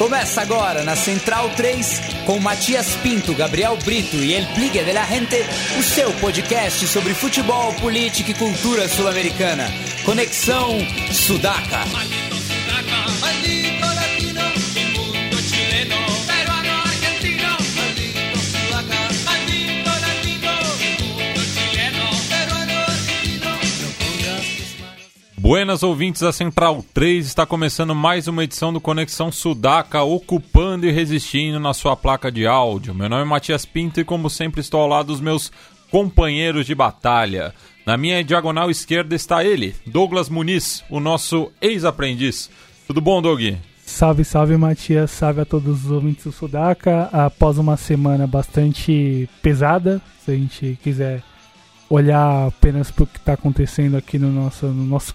Começa agora na Central 3 com Matias Pinto, Gabriel Brito e El Pligue de la Gente, o seu podcast sobre futebol, política e cultura sul-americana. Conexão Sudaca. Buenas ouvintes da Central 3, está começando mais uma edição do Conexão Sudaca, ocupando e resistindo na sua placa de áudio. Meu nome é Matias Pinto e, como sempre, estou ao lado dos meus companheiros de batalha. Na minha diagonal esquerda está ele, Douglas Muniz, o nosso ex-aprendiz. Tudo bom, Doug? Salve, salve, Matias. Salve a todos os ouvintes do Sudaca. Após uma semana bastante pesada, se a gente quiser olhar apenas para o que está acontecendo aqui no nosso, no nosso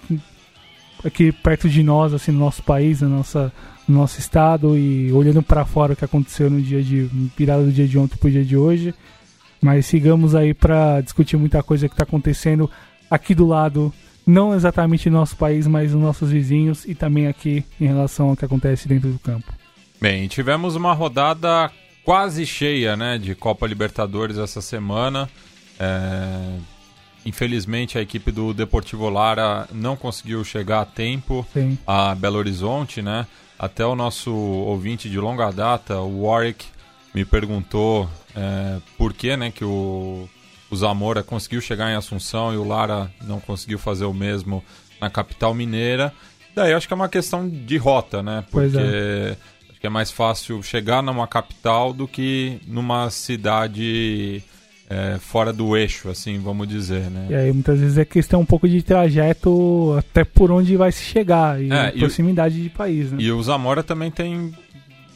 aqui perto de nós, assim, no nosso país, no, nossa, no nosso estado e olhando para fora o que aconteceu no dia de virada do dia de ontem para o dia de hoje. Mas sigamos aí para discutir muita coisa que está acontecendo aqui do lado, não exatamente no nosso país, mas nos nossos vizinhos e também aqui em relação ao que acontece dentro do campo. Bem, tivemos uma rodada quase cheia, né, de Copa Libertadores essa semana. É... Infelizmente a equipe do Deportivo Lara não conseguiu chegar a tempo Sim. a Belo Horizonte, né? Até o nosso ouvinte de longa data, o Warwick, me perguntou é, por que, né, que o, o Zamora conseguiu chegar em Assunção e o Lara não conseguiu fazer o mesmo na capital mineira. Daí acho que é uma questão de rota, né? Pois Porque acho que é mais fácil chegar numa capital do que numa cidade é, fora do eixo, assim, vamos dizer, né? E aí muitas vezes é questão um pouco de trajeto até por onde vai se chegar e É, e o- proximidade de país, né? E o Zamora também tem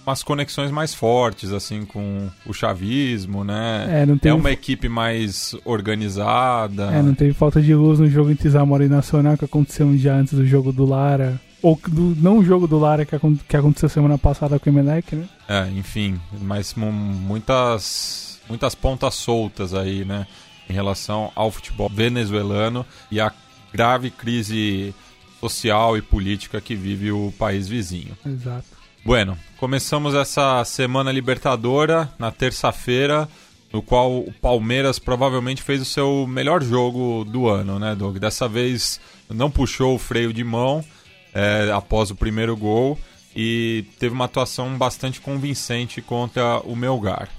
umas conexões mais fortes, assim, com o chavismo, né? É, não teve, uma equipe mais organizada. é, não teve falta de luz no jogo entre Zamora e Nacional que aconteceu um dia antes do jogo do Lara. Ou do, não o jogo do Lara que, que aconteceu semana passada com o Emelec, né? É, enfim, mas mu- muitas, muitas pontas soltas aí, né? Em relação ao futebol venezuelano e à grave crise social e política que vive o país vizinho. Exato. Bueno, começamos essa semana libertadora na terça-feira, no qual o Palmeiras provavelmente fez o seu melhor jogo do ano, né, Doug? Dessa vez não puxou o freio de mão é, após o primeiro gol e teve uma atuação bastante convincente contra o Melgar.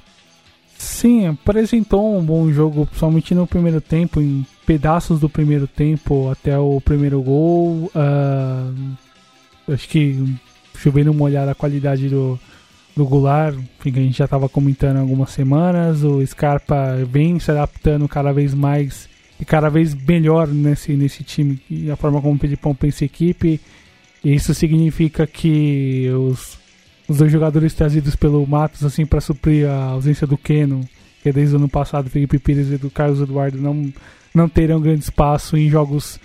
Sim, apresentou um bom jogo, principalmente no primeiro tempo, em pedaços do primeiro tempo até o primeiro gol. Ah, acho que chovendo uma olhada a qualidade do, do Goulart, enfim, que a gente já estava comentando há algumas semanas. O Scarpa vem se adaptando cada vez mais e cada vez melhor nesse, nesse time, e a forma como o Pedipão pensa a equipe. Isso significa que os os dois jogadores trazidos pelo Matos assim para suprir a ausência do Keno, que desde o ano passado Felipe Pires e do Carlos Eduardo não, não terão grande espaço em jogos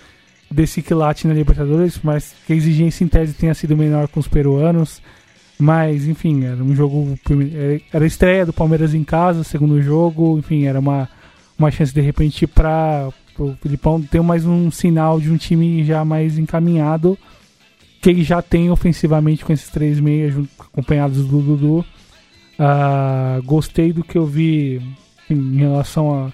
desse quilate na Libertadores, mas que a exigência em tese tenha sido menor com os peruanos. Mas, enfim, era um jogo. prime- Era a estreia do Palmeiras em casa, segundo jogo, enfim, era uma, uma chance de repente para o Filipão ter mais um sinal de um time já mais encaminhado que ele já tem ofensivamente com esses três meias acompanhados do Dudu. Ah, gostei do que eu vi em relação a,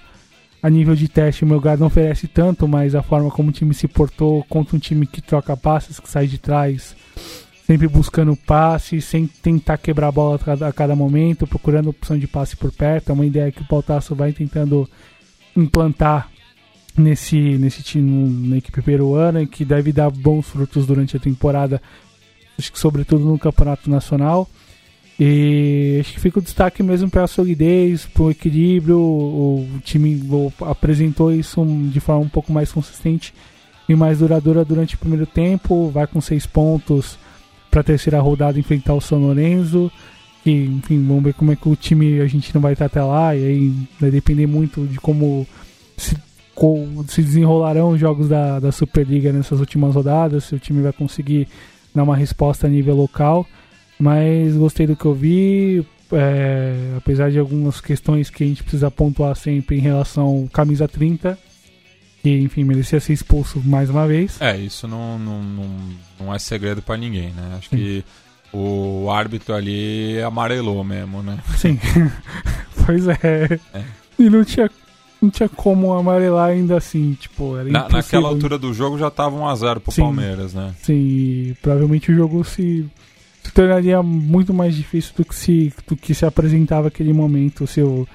a nível de teste. O meu lugar não oferece tanto, mas a forma como o time se portou contra um time que troca passes, que sai de trás, sempre buscando passe, sem tentar quebrar a bola a cada, a cada momento, procurando opção de passe por perto. É uma ideia que o Pautaço vai tentando implantar nesse, nesse time, na equipe peruana, e que deve dar bons frutos durante a temporada, acho que sobretudo no Campeonato Nacional. E acho que fica o destaque mesmo para a solidez, para o equilíbrio. O, time apresentou isso de forma um pouco mais consistente e mais duradoura durante o primeiro tempo. Vai com seis pontos para a terceira rodada enfrentar o São Lourenço. Que, enfim, vamos ver como é que o time a gente não vai estar até lá. E aí vai depender muito de como se, se desenrolarão os jogos da, da Superliga nessas últimas rodadas. Se o time vai conseguir dar uma resposta a nível local. Mas gostei do que eu vi. é, apesar de algumas questões que a gente precisa pontuar sempre em relação ao camisa 30, que enfim merecia ser expulso mais uma vez. É, isso não, não, não, não é segredo pra ninguém, né? Acho que o árbitro ali amarelou mesmo, né? Sim. pois é. é. E não tinha, não tinha como amarelar ainda assim, tipo, era Na, Naquela altura do jogo já tava 1x0 pro sim, Palmeiras, né? Sim, e provavelmente o jogo se, se tornaria muito mais difícil do que se, do que se apresentava aquele momento se o,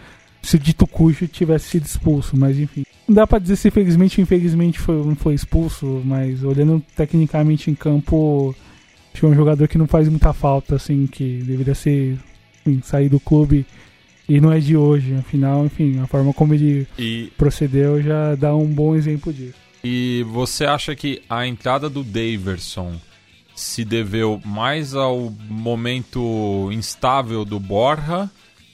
se o dito cujo tivesse sido expulso, mas enfim. Não dá pra dizer se infelizmente ou infelizmente foi, não foi expulso, mas olhando tecnicamente em campo Acho que é um jogador que não faz muita falta, assim, que deveria ser enfim, sair do clube e não é de hoje. Afinal, enfim, a forma como ele e... procedeu já dá um bom exemplo disso. E você acha que a entrada do Daverson se deveu mais ao momento instável do Borja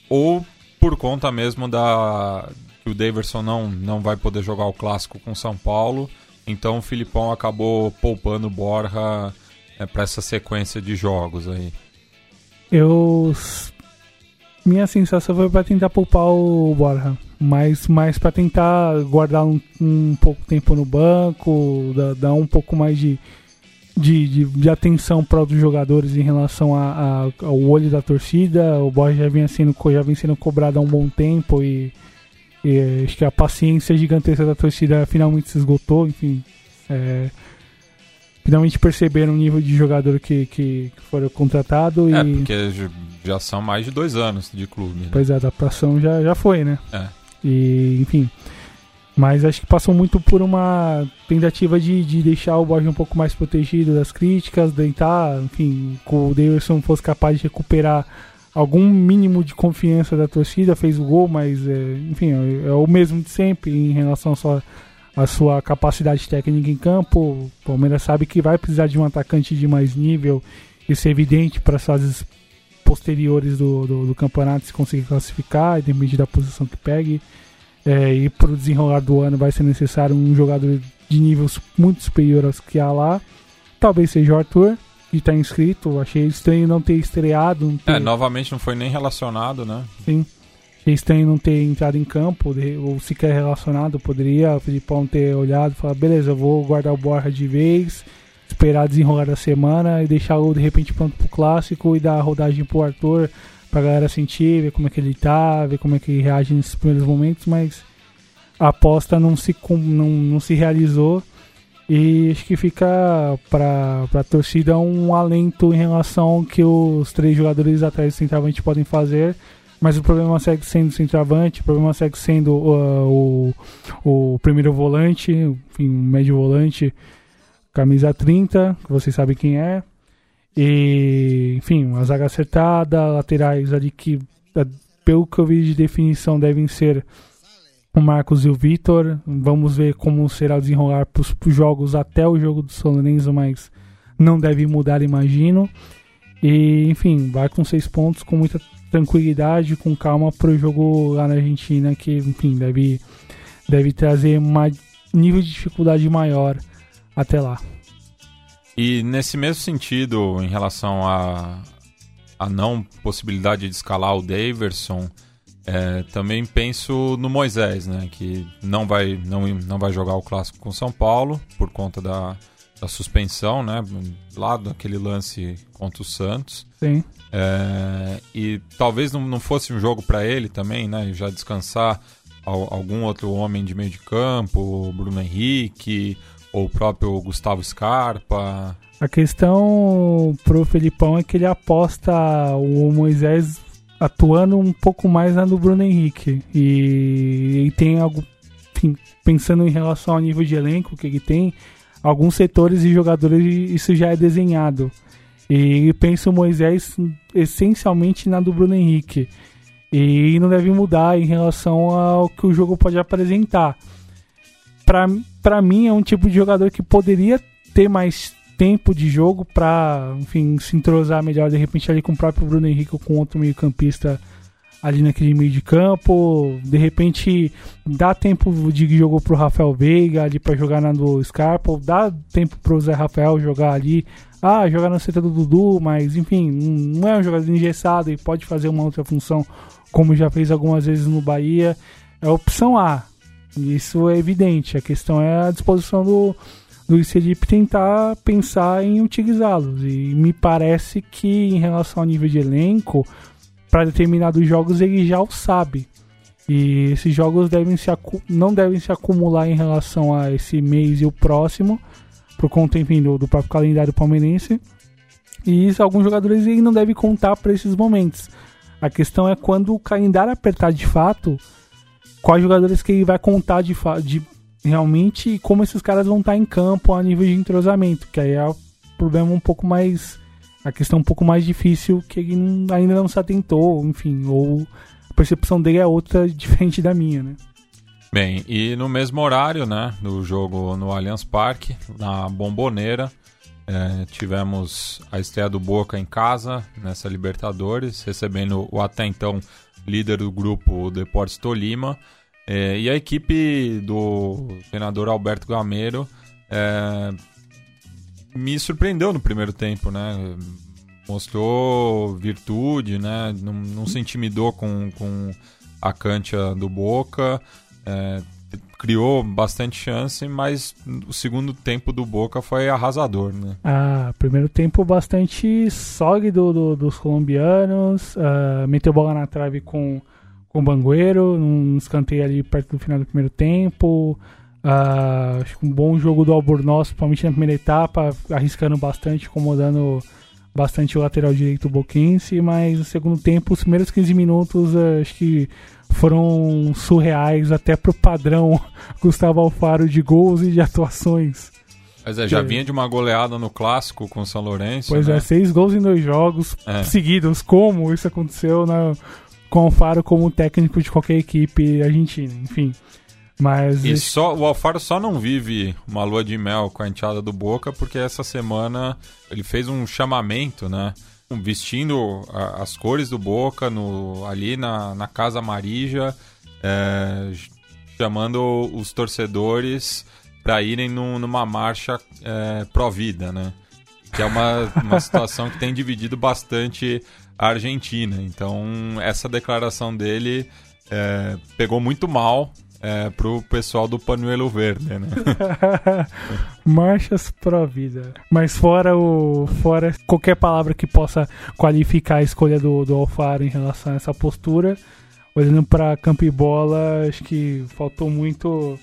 ou por conta mesmo da que o Daverson não, não vai poder jogar o clássico com São Paulo, então o Filipão acabou poupando o Borja é, para essa sequência de jogos aí? Eu. Minha sensação foi para tentar poupar o Borja, mas mais para tentar guardar um, um, pouco tempo no banco, dar, dar um pouco mais de, de, de, de atenção para os jogadores em relação a, a, ao olho da torcida. O Borja já vem sendo, já vem sendo cobrado há um bom tempo e, e acho que a paciência gigantesca da torcida finalmente se esgotou. Enfim, é, finalmente perceberam o nível de jogador que, que, que foram contratado É, porque já são mais de dois anos de clube. Né? Pois é, a adaptação já, já foi, né? É. E, enfim. Mas acho que passou muito por uma tentativa de, de deixar o Borja um pouco mais protegido das críticas, tentar, enfim, que o Davidson fosse capaz de recuperar algum mínimo de confiança da torcida, fez o gol, mas, é, enfim, é, é o mesmo de sempre em relação só a sua capacidade técnica em campo. O Palmeiras sabe que vai precisar de um atacante de mais nível. Isso é evidente para as fases posteriores do, do, do, campeonato se conseguir classificar, independente da posição que pegue. É, e para o desenrolar do ano vai ser necessário um jogador de níveis muito superior aos que há lá. Talvez seja o Arthur, que está inscrito. Achei estranho não ter estreado. Não ter... É, novamente não foi nem relacionado, né? Sim. Achei estranho não ter entrado em campo, ou sequer relacionado. Poderia o Filipão ter olhado e falar: beleza, eu vou guardar o Borja de vez, esperar desenrolar da semana e deixar o de repente pronto pro clássico e dar a rodagem pro Arthur pra galera sentir, ver como é que ele tá, ver como é que ele reage nesses primeiros momentos. Mas a aposta não se, não, não se realizou. E acho que fica para a torcida um alento em relação ao que os três jogadores atrás centralmente podem fazer mas o problema segue sendo o centroavante, o problema segue sendo uh, o, o primeiro volante, enfim, o médio volante, camisa 30, que vocês sabem quem é. E, enfim, uma zaga acertada, laterais ali que, pelo que eu vi de definição, devem ser o Marcos e o Vitor. Vamos ver como será o desenrolar para os jogos até o jogo do Solenenzo, mas não deve mudar, imagino. E, enfim, vai com seis pontos com muita tranquilidade, com calma para o jogo lá na Argentina, que, enfim, deve, deve trazer um nível de dificuldade maior até lá. E nesse mesmo sentido, em relação à a, a, não possibilidade de escalar o Daverson, é, também penso no Moisés, né, que não vai, não, não vai jogar o clássico com São Paulo por conta da, da suspensão, né, lá daquele lance contra o Santos. Sim. É, e talvez não, não fosse um jogo para ele também, né? Já descansar algum outro homem de meio de campo, Bruno Henrique, ou o próprio Gustavo Scarpa. A questão pro Felipão é que ele aposta o Moisés atuando um pouco mais na do Bruno Henrique. E, e tem algo. Enfim, pensando em relação ao nível de elenco que ele tem, alguns setores e jogadores isso já é desenhado. E penso o Moisés essencialmente na do Bruno Henrique. E não deve mudar em relação ao que o jogo pode apresentar. Para mim, é um tipo de jogador que poderia ter mais tempo de jogo para, enfim, se entrosar melhor de repente ali com o próprio Bruno Henrique ou com outro meio-campista ali naquele meio de campo. De repente, dá tempo de jogo pro Rafael Veiga ali para jogar na do Scarpa, dá tempo pro Zé Rafael jogar ali ah, jogar na seta do Dudu, mas enfim, não é um jogador engessado e pode fazer uma outra função, como já fez algumas vezes no Bahia. É opção A. Isso é evidente. A questão é a disposição do, do ICDIP tentar pensar em utilizá-los. E me parece que em relação ao nível de elenco, para determinados jogos ele já o sabe. E esses jogos devem se não devem se acumular em relação a esse mês e o próximo, por conta enfim, do, do próprio calendário palmeirense. E isso, alguns jogadores não deve contar para esses momentos. A questão é quando o calendário apertar de fato, quais jogadores que ele vai contar de, de realmente e como esses caras vão estar em campo a nível de entrosamento, que aí é o problema um pouco mais a questão um pouco mais difícil que ele ainda não se atentou, enfim, ou a percepção dele é outra diferente da minha, né? Bem, e no mesmo horário, né, do jogo no Allianz Parque, na Bomboneira, é, tivemos a estreia do Boca em casa, nessa Libertadores, recebendo o até então líder do grupo, o Deportes Tolima, é, e a equipe do treinador Alberto Gameiro é, me surpreendeu no primeiro tempo, né? Mostrou virtude, né? Não, não se intimidou com, com a cancha do Boca. É, criou bastante chance, mas o segundo tempo do Boca foi arrasador, né? Ah, primeiro tempo bastante sólido do, dos colombianos, uh, meteu bola na trave com, com o Bangueiro, num escanteio ali perto do final do primeiro tempo, uh, acho que um bom jogo do Albornoz, principalmente na primeira etapa, arriscando bastante, incomodando bastante o lateral direito Boquense, mas no segundo tempo, os primeiros 15 minutos, uh, acho que foram surreais até pro padrão Gustavo Alfaro de gols e de atuações. Mas é, já vinha de uma goleada no clássico com o São Lourenço. Pois né? é, seis gols em dois jogos é. seguidos. Como isso aconteceu na, com o Alfaro como técnico de qualquer equipe argentina, enfim. Mas e só o Alfaro só não vive uma lua de mel com a enteada do Boca porque essa semana ele fez um chamamento, né? Vestindo a, as cores do Boca no, ali na, na Casa Marija, é, chamando os torcedores para irem num, numa marcha é, pró-vida, né? Que é uma, uma situação que tem dividido bastante a Argentina. Então, essa declaração dele é, pegou muito mal é, pro pessoal do Panuelo Verde, né? Marchas pro vida. Mas fora o. Fora qualquer palavra que possa qualificar a escolha do, do Alfaro em relação a essa postura. Olhando para campo e bola, acho que faltou muito.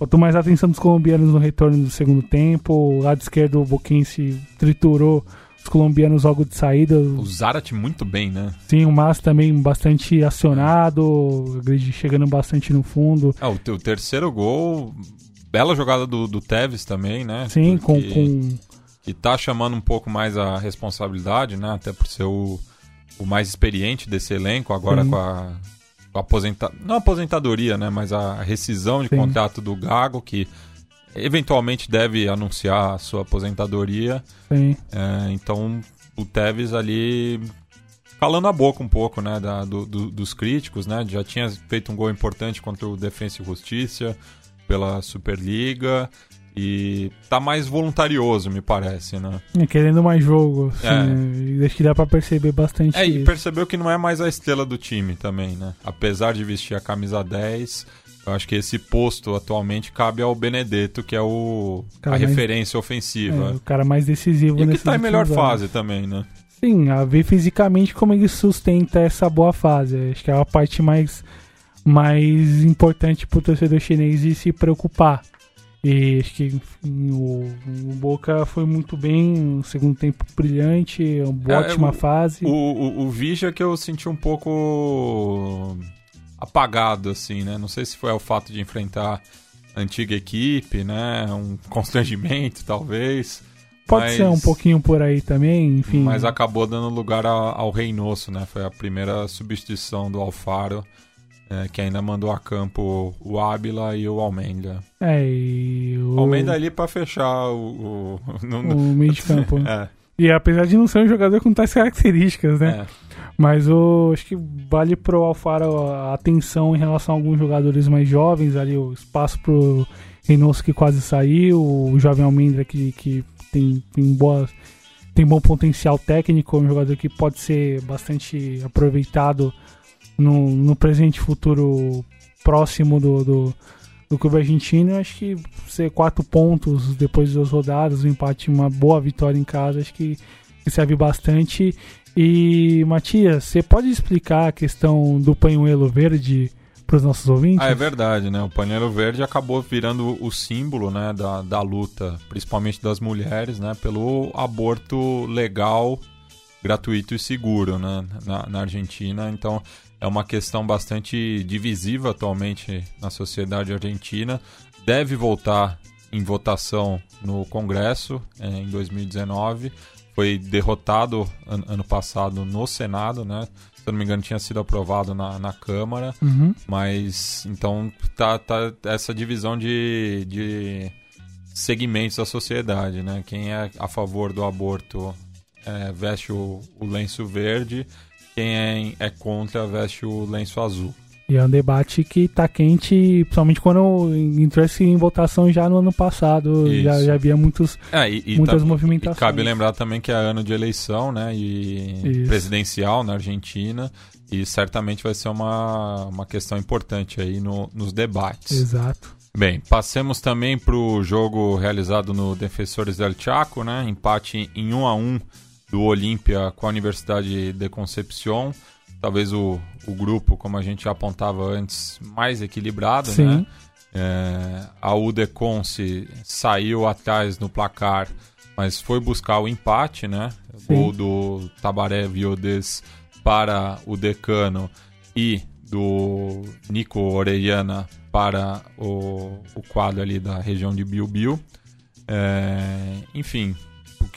Faltou mais atenção dos colombianos no retorno do segundo tempo. O lado esquerdo, o Boquense triturou colombianos logo de saída. O Zarat muito bem, né? Sim, o Mas também bastante acionado, chegando bastante no fundo. É, o, o terceiro gol, bela jogada do, do Tevez também, né? Sim, com, com... Que tá chamando um pouco mais a responsabilidade, né? Até por ser o, o mais experiente desse elenco, agora Sim. com a, com a aposentadoria, não a aposentadoria, né? Mas a rescisão de Sim. contrato do Gago, que eventualmente deve anunciar a sua aposentadoria. Sim. É, então o Tevez ali calando a boca um pouco, né, da, do, do, dos críticos, né? Já tinha feito um gol importante contra o Defensa e Justiça pela Superliga e tá mais voluntarioso, me parece, né? É, querendo mais jogo, assim, é. acho que dá para perceber bastante. É, isso. e percebeu que não é mais a estrela do time também, né? Apesar de vestir a camisa 10, eu acho que esse posto atualmente cabe ao Benedetto, que é o, a mais, referência ofensiva. É, o cara mais decisivo. E que tá em melhor anos. fase também, né? Sim, a ver fisicamente como ele sustenta essa boa fase. Acho que é a parte mais, mais importante pro torcedor chinês e se preocupar. E acho que enfim, o, o, Boca foi muito bem, um segundo tempo brilhante, uma é, ótima o, fase. O, o, o Vija que eu senti um pouco apagado, assim, né? Não sei se foi o fato de enfrentar a antiga equipe, né? Um constrangimento, talvez. Pode mas... ser um pouquinho por aí também, enfim. Mas acabou dando lugar ao, Reinoso, né? Foi a primeira substituição do Alfaro, é, que ainda mandou a campo o Ábila e o Almenda. É, e o... Almenda ali para fechar o... O, no, o meio de campo. é. E apesar de não ser um jogador com tais características, né? É. Mas o, acho que vale pro Alfaro a atenção em relação a alguns jogadores mais jovens, ali o espaço pro Reynoso que quase saiu, o jovem Almendra que, que tem, tem, boa, tem bom potencial técnico, um jogador que pode ser bastante aproveitado no, no presente e futuro próximo do, do, do clube argentino. Acho que ser quatro pontos depois das rodadas, um empate, uma boa vitória em casa, acho que serve bastante. E, Matias, você pode explicar a questão do panhuelo verde para os nossos ouvintes? Ah, é verdade, né? O panheiro verde acabou virando o símbolo né, da, da luta, principalmente das mulheres, né, pelo aborto legal, gratuito e seguro né, na, na Argentina. Então, é uma questão bastante divisiva atualmente na sociedade argentina. Deve voltar em votação no Congresso é, em 2019. Foi derrotado an ano passado no Senado, né? Se eu não me engano, tinha sido aprovado na, na Câmara. Uhum. Mas então tá, tá essa divisão de, de segmentos da sociedade, né? Quem é a favor do aborto é, veste o, o lenço verde quem é, é contra veste o lenço azul. E é um debate que está quente, principalmente quando entrou esse em votação já no ano passado. Já, já havia muitos, é, e, e muitas tá, movimentações. E cabe lembrar também que é ano de eleição, né? E Isso. presidencial na Argentina. E certamente vai ser uma, uma questão importante aí no, nos debates. Exato. Bem, passemos também para o jogo realizado no Defensores del Chaco, né? Empate em 1 a 1 do Olímpia com a Universidade de Concepción. Talvez o, o grupo, como a gente já apontava antes, mais equilibrado, Sim. né? É, a Udeconce saiu atrás no placar, mas foi buscar o empate, né? Sim. Gol do Tabaré Viodes para o Decano e do Nico Orellana para o, o quadro ali da região de Biubiu. É, enfim,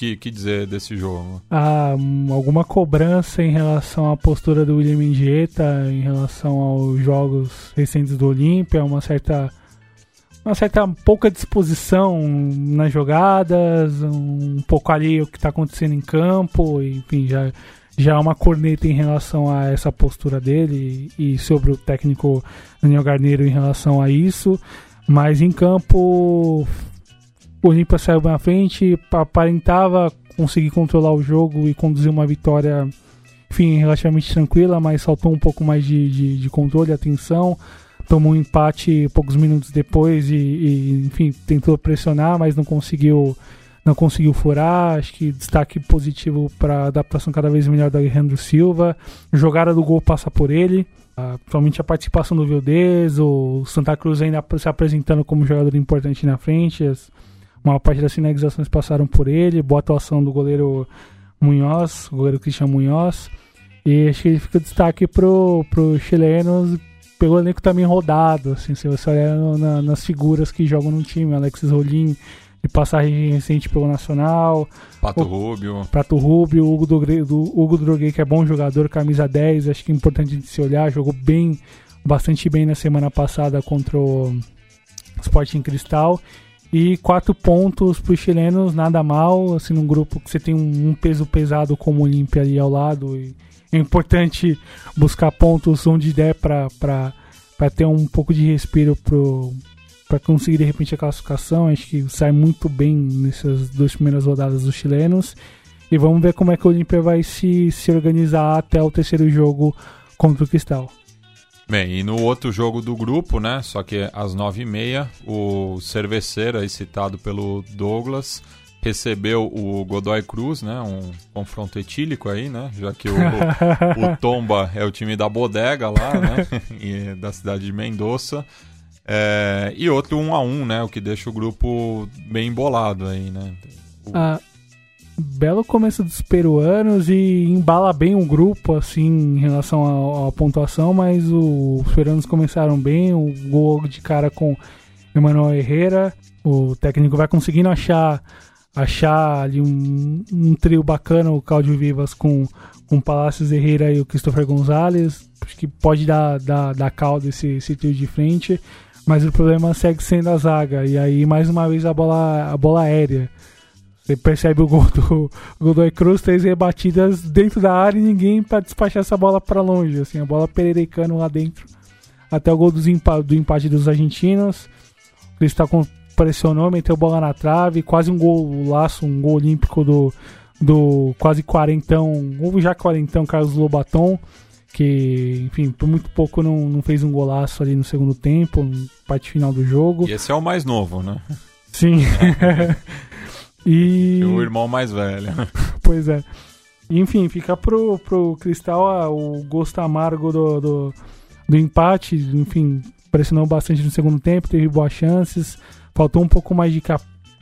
que, que dizer desse jogo? Ah, alguma cobrança em relação à postura do William Mendieta, em relação aos jogos recentes do Olímpia, uma certa uma certa pouca disposição nas jogadas, um pouco ali o que está acontecendo em campo, enfim, já, já uma corneta em relação a essa postura dele e sobre o técnico Daniel Garneiro em relação a isso, mas em campo o Olímpia saiu na frente, aparentava conseguir controlar o jogo e conduzir uma vitória, enfim, relativamente tranquila, mas faltou um pouco mais de, de, de controle, atenção. Tomou um empate poucos minutos depois e, e, enfim, tentou pressionar, mas não conseguiu não conseguiu furar. Acho que destaque positivo para a adaptação cada vez melhor do Alejandro Silva. Jogada do gol passa por ele. Principalmente a participação do Vildez, o Santa Cruz ainda se apresentando como jogador importante na frente. As, uma parte das finalizações passaram por ele, boa atuação do goleiro Munhoz, goleiro Cristian Munhoz. E acho que ele fica destaque pro, pro chilenos pelo elenco também rodado, assim, se você olhar na, nas figuras que jogam no time, Alexis Rolim, de passagem recente pelo Nacional. Pato o, Rubio. Pato Rubio, Hugo, Dogre, do, Hugo Droguet, que é bom jogador, camisa 10, acho que é importante de se olhar, jogou bem, bastante bem na semana passada contra o Sporting Cristal. E quatro pontos para os chilenos, nada mal, assim, num grupo que você tem um, peso pesado como o Olímpia ali ao lado. E é importante buscar pontos onde der para ter um pouco de respiro para conseguir de repente a classificação. Acho que sai muito bem nessas duas primeiras rodadas dos chilenos. E vamos ver como é que o Olímpia vai se, se organizar até o terceiro jogo contra o Cristal. Bem, e no outro jogo do grupo, né? Só que às nove e meia, o Cerveceiro, aí citado pelo Douglas, recebeu o Godoy Cruz, né? Um confronto etílico aí, né? Já que o, o, Tomba é o time da bodega lá, né? e, da cidade de Mendoza. É, e outro um a um, né? O que deixa o grupo bem embolado aí, né? O... Ah, belo começo dos peruanos e embala bem o grupo, assim, em relação à pontuação, mas o, os peruanos começaram bem, o gol de cara com Emanuel Herrera, o técnico vai conseguindo achar achar ali um, um trio bacana, o Claudio Vivas com, com Palácios Herrera e o Christopher Gonzalez, acho que pode dar, dar, dar caldo esse, esse trio de frente, mas o problema segue sendo a zaga, e aí mais uma vez a bola, a bola aérea. Você percebe o gol do Godoy Cruz, três rebatidas dentro da área e ninguém para despachar essa bola para longe. Assim, a bola pererecando lá dentro. Até o gol do, empate, do empate dos argentinos. O Cristal pressionou, meteu bola na trave. Quase um gol laço, um gol olímpico do, do quase quarentão, ou já quarentão, Carlos Lobaton. que, enfim, por muito pouco não, não fez um golaço ali no segundo tempo, parte final do jogo. E esse é o mais novo, né? Sim. e... O irmão mais velho. pois é. Enfim, fica pro, pro Cristal ah, o gosto amargo do, do, do empate. Enfim, pressionou bastante no segundo tempo, teve boas chances. Faltou um pouco mais de,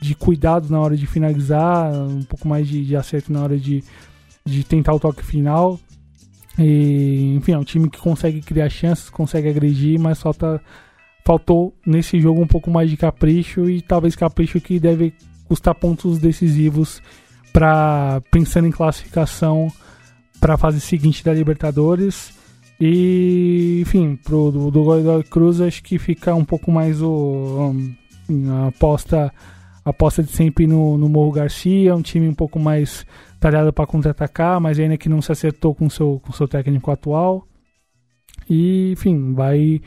de cuidado na hora de finalizar, um pouco mais de, de acerto na hora de, de tentar o toque final. E, enfim, é um time que consegue criar chances, consegue agredir, mas falta, faltou nesse jogo um pouco mais de capricho e talvez capricho que deve custar pontos decisivos para pensando em classificação para a fase seguinte da Libertadores. E, enfim, pro do, do Godoy Cruz acho que fica um pouco mais o um, a aposta aposta de sempre no, no Morro Garcia, um time um pouco mais talhado para contra-atacar, mas ainda que não se acertou com seu com seu técnico atual. E, enfim, vai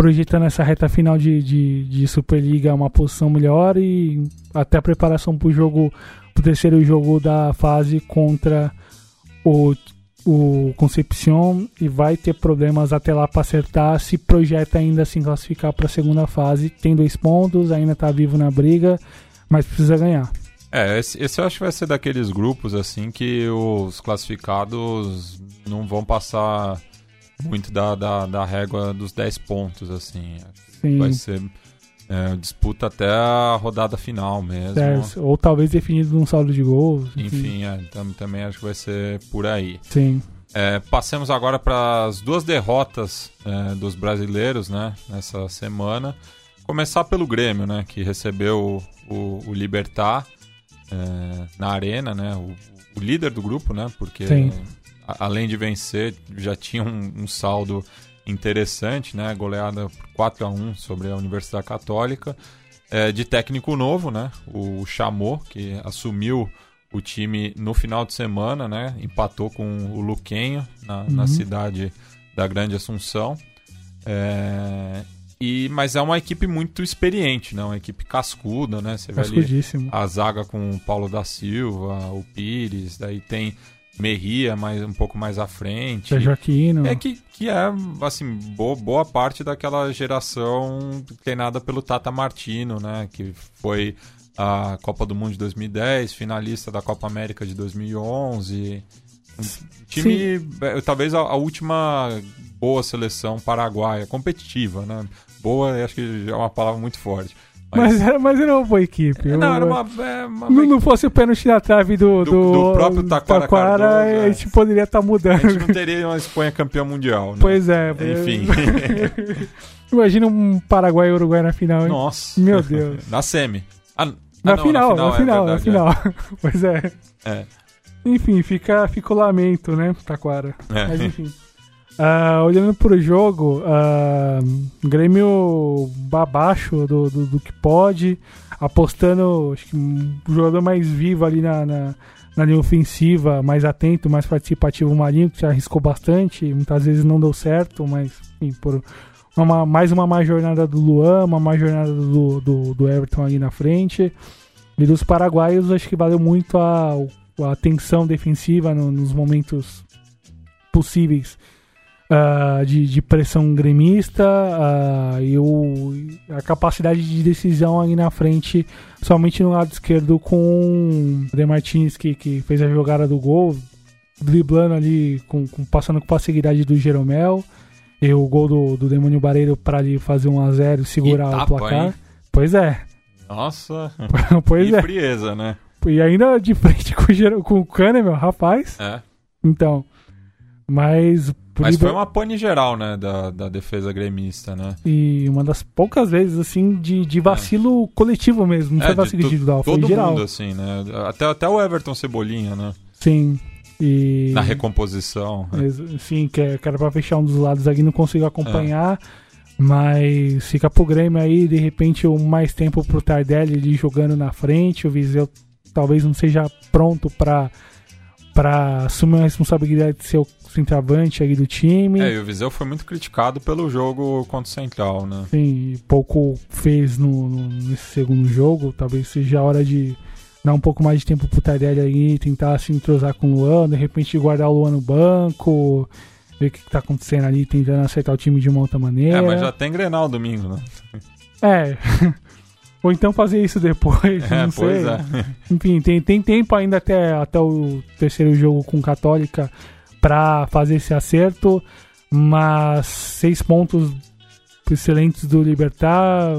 projetando essa reta final de, de, de Superliga uma posição melhor e até a preparação para o jogo, pro terceiro jogo da fase contra o o Concepción e vai ter problemas até lá para acertar. Se projeta ainda se classificar para a segunda fase, tem dois pontos, ainda está vivo na briga, mas precisa ganhar. É, esse, esse, eu acho que vai ser daqueles grupos assim que os classificados não vão passar muito da, da, da régua dos 10 pontos, assim. Sim. Vai ser é, disputa até a rodada final mesmo. Certo. Ou talvez definido num saldo de gols. Enfim, enfim é, tam, também acho que vai ser por aí. Sim. É, passemos agora para as duas derrotas é, dos brasileiros né, nessa semana. Começar pelo Grêmio, né, que recebeu o, o, o Libertar é, na arena, né, o, o, líder do grupo, né, porque a, além de vencer já tinha um, um saldo interessante, né? Goleada por 4 a 1 sobre a Universidade Católica. É, de técnico novo, né? O Chamou, que assumiu o time no final de semana, né? Empatou com o Luquenho na, uhum. na cidade da Grande Assunção. É, e, mas é uma equipe muito experiente, né? Uma equipe cascuda, né? Você vê ali a zaga com o Paulo da Silva, o Pires, daí tem Merria mais, um pouco mais à frente. É Joaquino. É que, que é, assim, boa, boa parte daquela geração treinada pelo Tata Martino, né? Que foi a Copa do Mundo de 2010, finalista da Copa América de 2011. Um time, é, talvez a, a, última boa seleção paraguaia, competitiva, né? Boa, acho que é uma palavra muito forte. Mas, mas, era, mas era uma boa equipe. Não, era uma, é, uma não, não fosse o pênalti na trave do, do, do, do próprio Taquara, Taquara Cardoso, a gente é. poderia estar tá mudando. A gente não teria uma Espanha campeã mundial. Né? Pois é. Enfim. Imagina um Paraguai e Uruguai na final. Hein? Nossa. Meu Deus. na semi. Ah, na, ah, não, final, na final, na final, é verdade, na final. É. pois é. É. Enfim, fica, fica o lamento, né, Taquara. É. Mas enfim. Uh, olhando pro jogo, uh, Grêmio abaixo do, do, do, que pode, apostando acho que um jogador mais vivo ali na, na, na, linha ofensiva, mais atento, mais participativo, o Marinho, que já arriscou bastante, muitas vezes não deu certo, mas enfim, por uma, mais uma má jornada do Luan, uma má jornada do, do, do Everton ali na frente. E dos paraguaios, acho que valeu muito a, a atenção defensiva no, nos momentos possíveis uh, de, de, pressão gremista uh, e o, a capacidade de decisão ali na frente, somente no lado esquerdo com o De Martins que, que fez a jogada do gol, driblando ali, com, com passando com facilidade do Jeromel. E o gol do, do Demônio Bareiro para ali fazer 1 a 0 segurar tapa, o placar. Hein? Pois é. Nossa. pois que é. frieza, né? E ainda de frente com o, com o Kahneman, rapaz. É. Então. Mas mas foi uma pane geral, né, da, da defesa gremista, né? E uma das poucas vezes, assim, de, de vacilo é. coletivo mesmo, não é, foi vacilo individual, foi todo geral. mundo, assim, né? Até, até o Everton Cebolinha, né? Sim. E... Na recomposição. Sim, que, é, era pra fechar um dos lados aqui, não consigo acompanhar. É. Mas fica pro Grêmio aí, de repente, o mais tempo pro Tardelli jogando na frente. O Viseu talvez não seja pronto para para assumir a responsabilidade de ser o centroavante aí do time. É, e o Viseu foi muito criticado pelo jogo contra o Central, né? Sim, pouco fez no, no, nesse segundo jogo. Talvez seja a hora de dar um pouco mais de tempo pro Tardelli aí, tentar se entrosar com o Luan, de repente guardar o Luan no banco. ver o que, que tá acontecendo ali, tentando acertar o time de uma outra maneira. É, mas já tem Grenal domingo, né? É. Ou então fazer isso depois, é, não sei. É. Enfim, tem, tem tempo ainda até, até o terceiro jogo com Católica para fazer esse acerto, mas seis pontos excelentes do Libertar,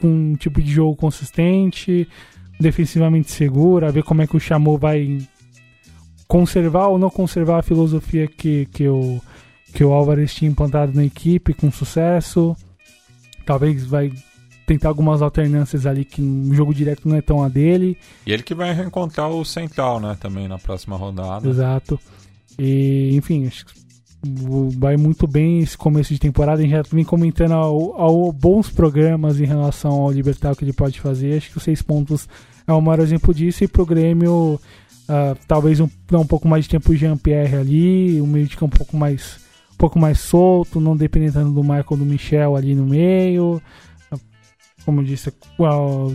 com um tipo de jogo consistente, defensivamente seguro, a ver como é que o Chamou vai conservar ou não conservar a filosofia que, que, o, que o Álvares tinha implantado na equipe com sucesso. Talvez vai tentar algumas alternâncias ali que no jogo direto não é tão a dele. E ele que vai reencontrar o Central, né, também na próxima rodada. Exato. E, enfim, acho que vai muito bem esse começo de temporada. A gente já vem comentando ao, ao bons programas em relação ao Libertar que ele pode fazer. Acho que os seis pontos é o maior exemplo disso. E pro Grêmio, uh, talvez um, um pouco mais de tempo Jean-Pierre ali, o meio de campo um pouco mais, um pouco mais solto, não dependendo do Michael ou do Michel ali no meio. Como disse,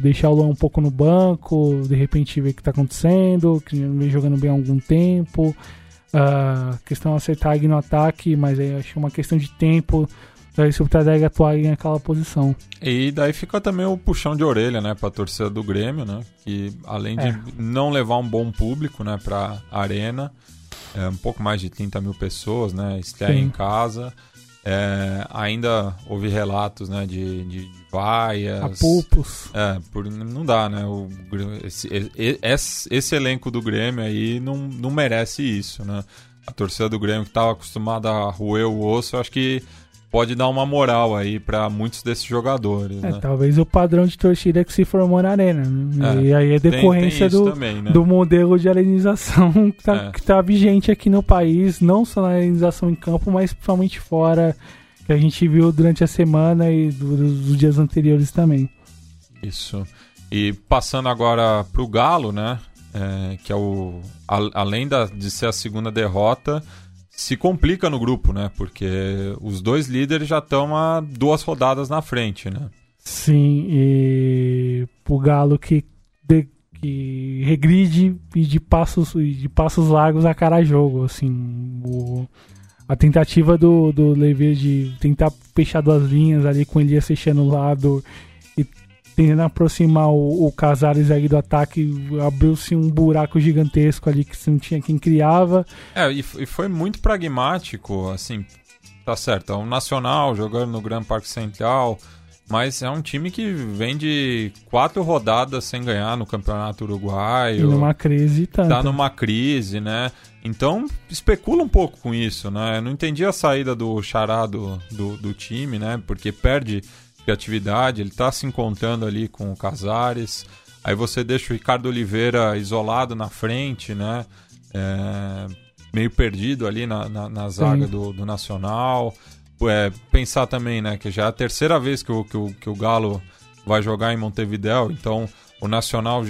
deixar o Luan um pouco no banco, de repente ver o que está acontecendo, que não vem jogando bem há algum tempo. Uh, questão de acertar aí no ataque, mas aí acho é uma questão de tempo daí se o Tadeg atuar naquela posição. E daí fica também o puxão de orelha, né, pra torcida do Grêmio, né, que além de é. não levar um bom público, né, pra arena, é, um pouco mais de 30 mil pessoas, né, estreia em casa, é, ainda houve relatos, né, de, de, vaias. Apupos. É, por, não dá, né, o, esse, esse, esse elenco do Grêmio aí não, não merece isso, né. A torcida do Grêmio que estava acostumada a roer o osso, acho que pode dar uma moral aí para muitos desses jogadores. É, né? Talvez o padrão de torcida que se formou na arena. Né? É, e aí é decorrência tem, tem do, também, né? do modelo de arenização que está é. tá vigente aqui no país, não só na arenização em campo, mas principalmente fora, que a gente viu durante a semana e dos dias anteriores também. Isso. E passando agora para o Galo, né? É, que é o. A, além da, de ser a segunda derrota, se complica no grupo, né? Porque os dois líderes já estão a duas rodadas na frente, né? Sim, e o Galo que, de, que regride e de passos, de passos largos a cara a jogo, assim, o, a tentativa do, do Levi de tentar fechar duas linhas ali com Elias fechando o lado tentando aproximar o, o Casares aí do ataque, abriu-se um buraco gigantesco ali que não tinha quem criava. É, e, e foi muito pragmático, assim, tá certo, é um Nacional jogando no Grand Parque Central, mas é um time que vem de quatro rodadas sem ganhar no Campeonato Uruguaio. E numa crise tá. Tá numa crise, né? Então, especula um pouco com isso, né? Eu não entendi a saída do charado do, do time, né? Porque perde criatividade, ele está se encontrando ali com o Casares. Aí você deixa o Ricardo Oliveira isolado na frente, né? É, meio perdido ali na, na, na zaga do, do, Nacional. É, pensar também, né, que já é a terceira vez que o, que, o, que o Galo vai jogar em Montevideo, então o Nacional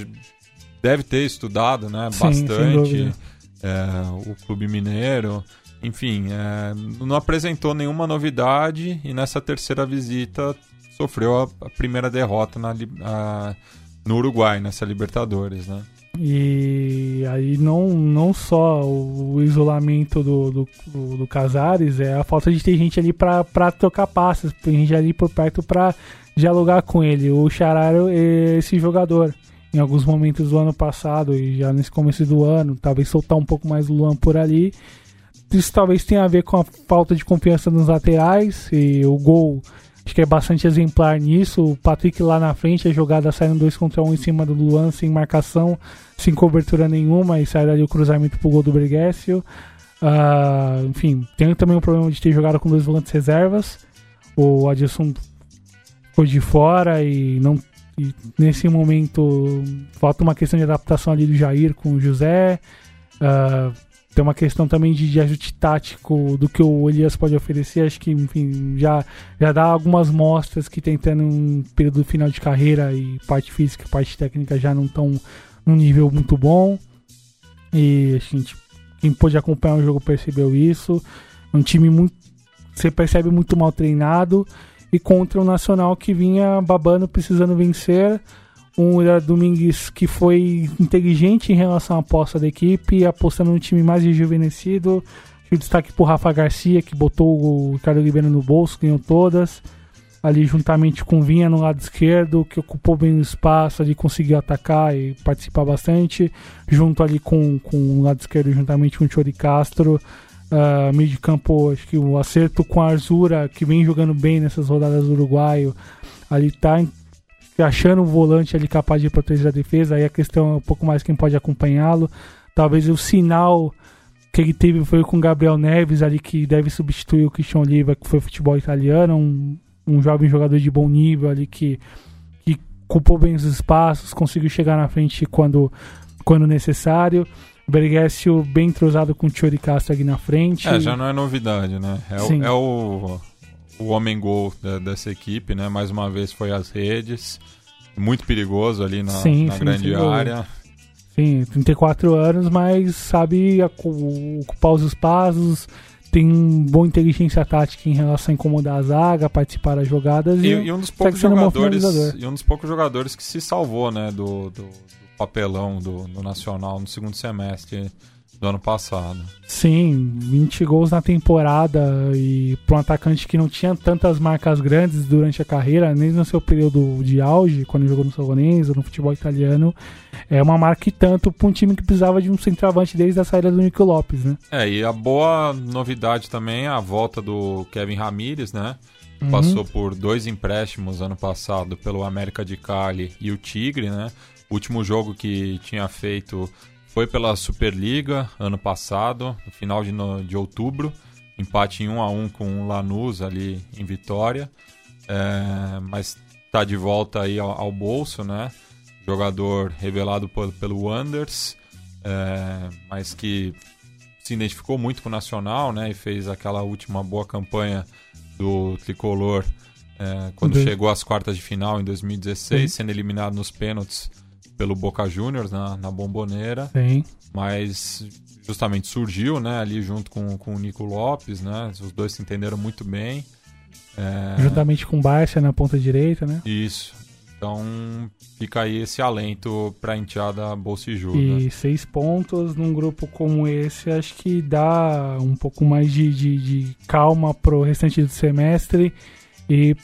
deve ter estudado né, Sim, bastante é, o Clube Mineiro. Enfim, é, não apresentou nenhuma novidade e nessa terceira visita sofreu a, a primeira derrota na, a, no Uruguai, nessa Libertadores, né? E aí não, não só o isolamento do, do, do, do Casares, é a falta de ter gente ali para trocar passes, tem gente ali por perto para dialogar com ele. O Chararo é esse jogador. Em alguns momentos do ano passado e já nesse começo do ano, talvez soltar um pouco mais o Luan por ali. Isso talvez tenha a ver com a falta de confiança nos laterais e o gol Acho que é bastante exemplar nisso. O Patrick lá na frente, a jogada saindo dois contra um em cima do Luan, sem marcação, sem cobertura nenhuma, e sai dali o cruzamento pro gol do Bergessio. Uh, enfim, tem também o problema de ter jogado com dois volantes reservas. O Adilson ficou de fora e não e nesse momento falta uma questão de adaptação ali do Jair com o José. Uh, tem uma questão também de, de, ajuste tático do que o Elias pode oferecer. Acho que, enfim, já, já dá algumas mostras que tentando um período final de carreira e parte física parte técnica já não estão num nível muito bom. E a gente, quem pôde acompanhar o jogo percebeu isso. Um time muito. Você percebe muito mal treinado. E contra o Nacional que vinha babando, precisando vencer um Domingues que foi inteligente em relação à aposta da equipe, apostando no time mais rejuvenescido, o destaque pro Rafa Garcia, que botou o Ricardo Ribeiro no bolso, ganhou todas. Ali juntamente com Vinha no lado esquerdo, que ocupou bem o espaço, ali conseguiu atacar e participar bastante. Junto ali com, com o lado esquerdo, juntamente com o Chori Castro. Uh, meio de campo, acho que o acerto com a Arzura, que vem jogando bem nessas rodadas do uruguaio, ali tá achando um volante ali capaz de proteger a defesa. Aí a questão é um pouco mais quem pode acompanhá-lo. Talvez o sinal que ele teve foi com o Gabriel Neves ali, que deve substituir o Christian Oliva, que foi futebol italiano, um, um jovem jogador de bom nível ali que, que ocupou bem os espaços, conseguiu chegar na frente quando, quando necessário. Bergessio bem entrosado com o Chori Castro aqui na frente. É, já não é novidade, né? É, o, é o, o homem gol dessa equipe, né? Mais uma vez foi às redes. Muito perigoso ali na, sim, na sim, grande sim, área. Sim, 34 anos, mas sabe ocupar os espaços, tem boa inteligência tática em relação a incomodar a zaga, participar das jogadas e, e, um dos poucos jogadores e um dos poucos jogadores que se salvou, né, do, do, do papelão do, do Nacional no segundo semestre do ano passado. Sim, 20 gols na temporada e para um atacante que não tinha tantas marcas grandes durante a carreira, nem no seu período de auge, quando jogou no Salonense ou no futebol italiano, é uma marca e tanto para um time que precisava de um centroavante desde a saída do Nico Lopes, né? É, e a boa novidade também é a volta do Kevin Ramírez, né? Uhum. Passou por dois empréstimos ano passado pelo América de Cali e o Tigre, né? O último jogo que tinha feito foi pela Superliga ano passado, no final de, no, de outubro, empate em 1 a 1 com o Lanús ali em Vitória, é, mas está de volta aí ao, ao, bolso, né? Jogador revelado por, pelo Wanders, é, mas que se identificou muito com o Nacional, né? E fez aquela última boa campanha do tricolor é, quando uhum. chegou às quartas de final em 2016, uhum. sendo eliminado nos pênaltis pelo Boca Juniors na, na Bomboneira. Sim. Mas justamente surgiu, né, ali junto com, com o Nico Lopes, né? Os dois se entenderam muito bem. É... Juntamente com o Barça na ponta direita, né? Isso. Então fica aí esse alento para a enteada Bolsiju. E né? seis pontos num grupo como esse, acho que dá um pouco mais de, de, de calma pro restante do semestre e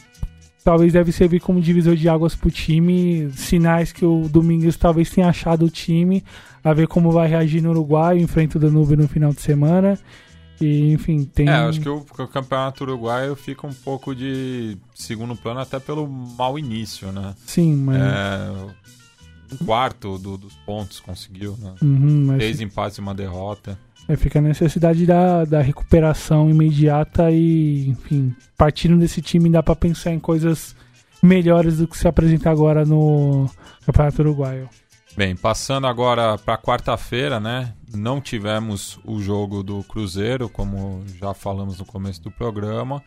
talvez deve servir como divisor de águas pro time, sinais que o Domingos talvez tenha achado o time, a ver como vai reagir no Uruguai, enfrenta o Danube no final de semana. E, enfim, tem. É, acho que o, o, campeonato uruguaio fica um pouco de segundo plano, até pelo mau início, né? Sim, mas. É, um quarto do, dos pontos conseguiu, né? Uhum, mas... Três empates e uma derrota. É, fica a necessidade da, da recuperação imediata e, enfim, partindo desse time dá para pensar em coisas melhores do que se apresenta agora no Campeonato Uruguaio. Bem, passando agora para quarta-feira, né? Não tivemos o jogo do Cruzeiro, como já falamos no começo do programa.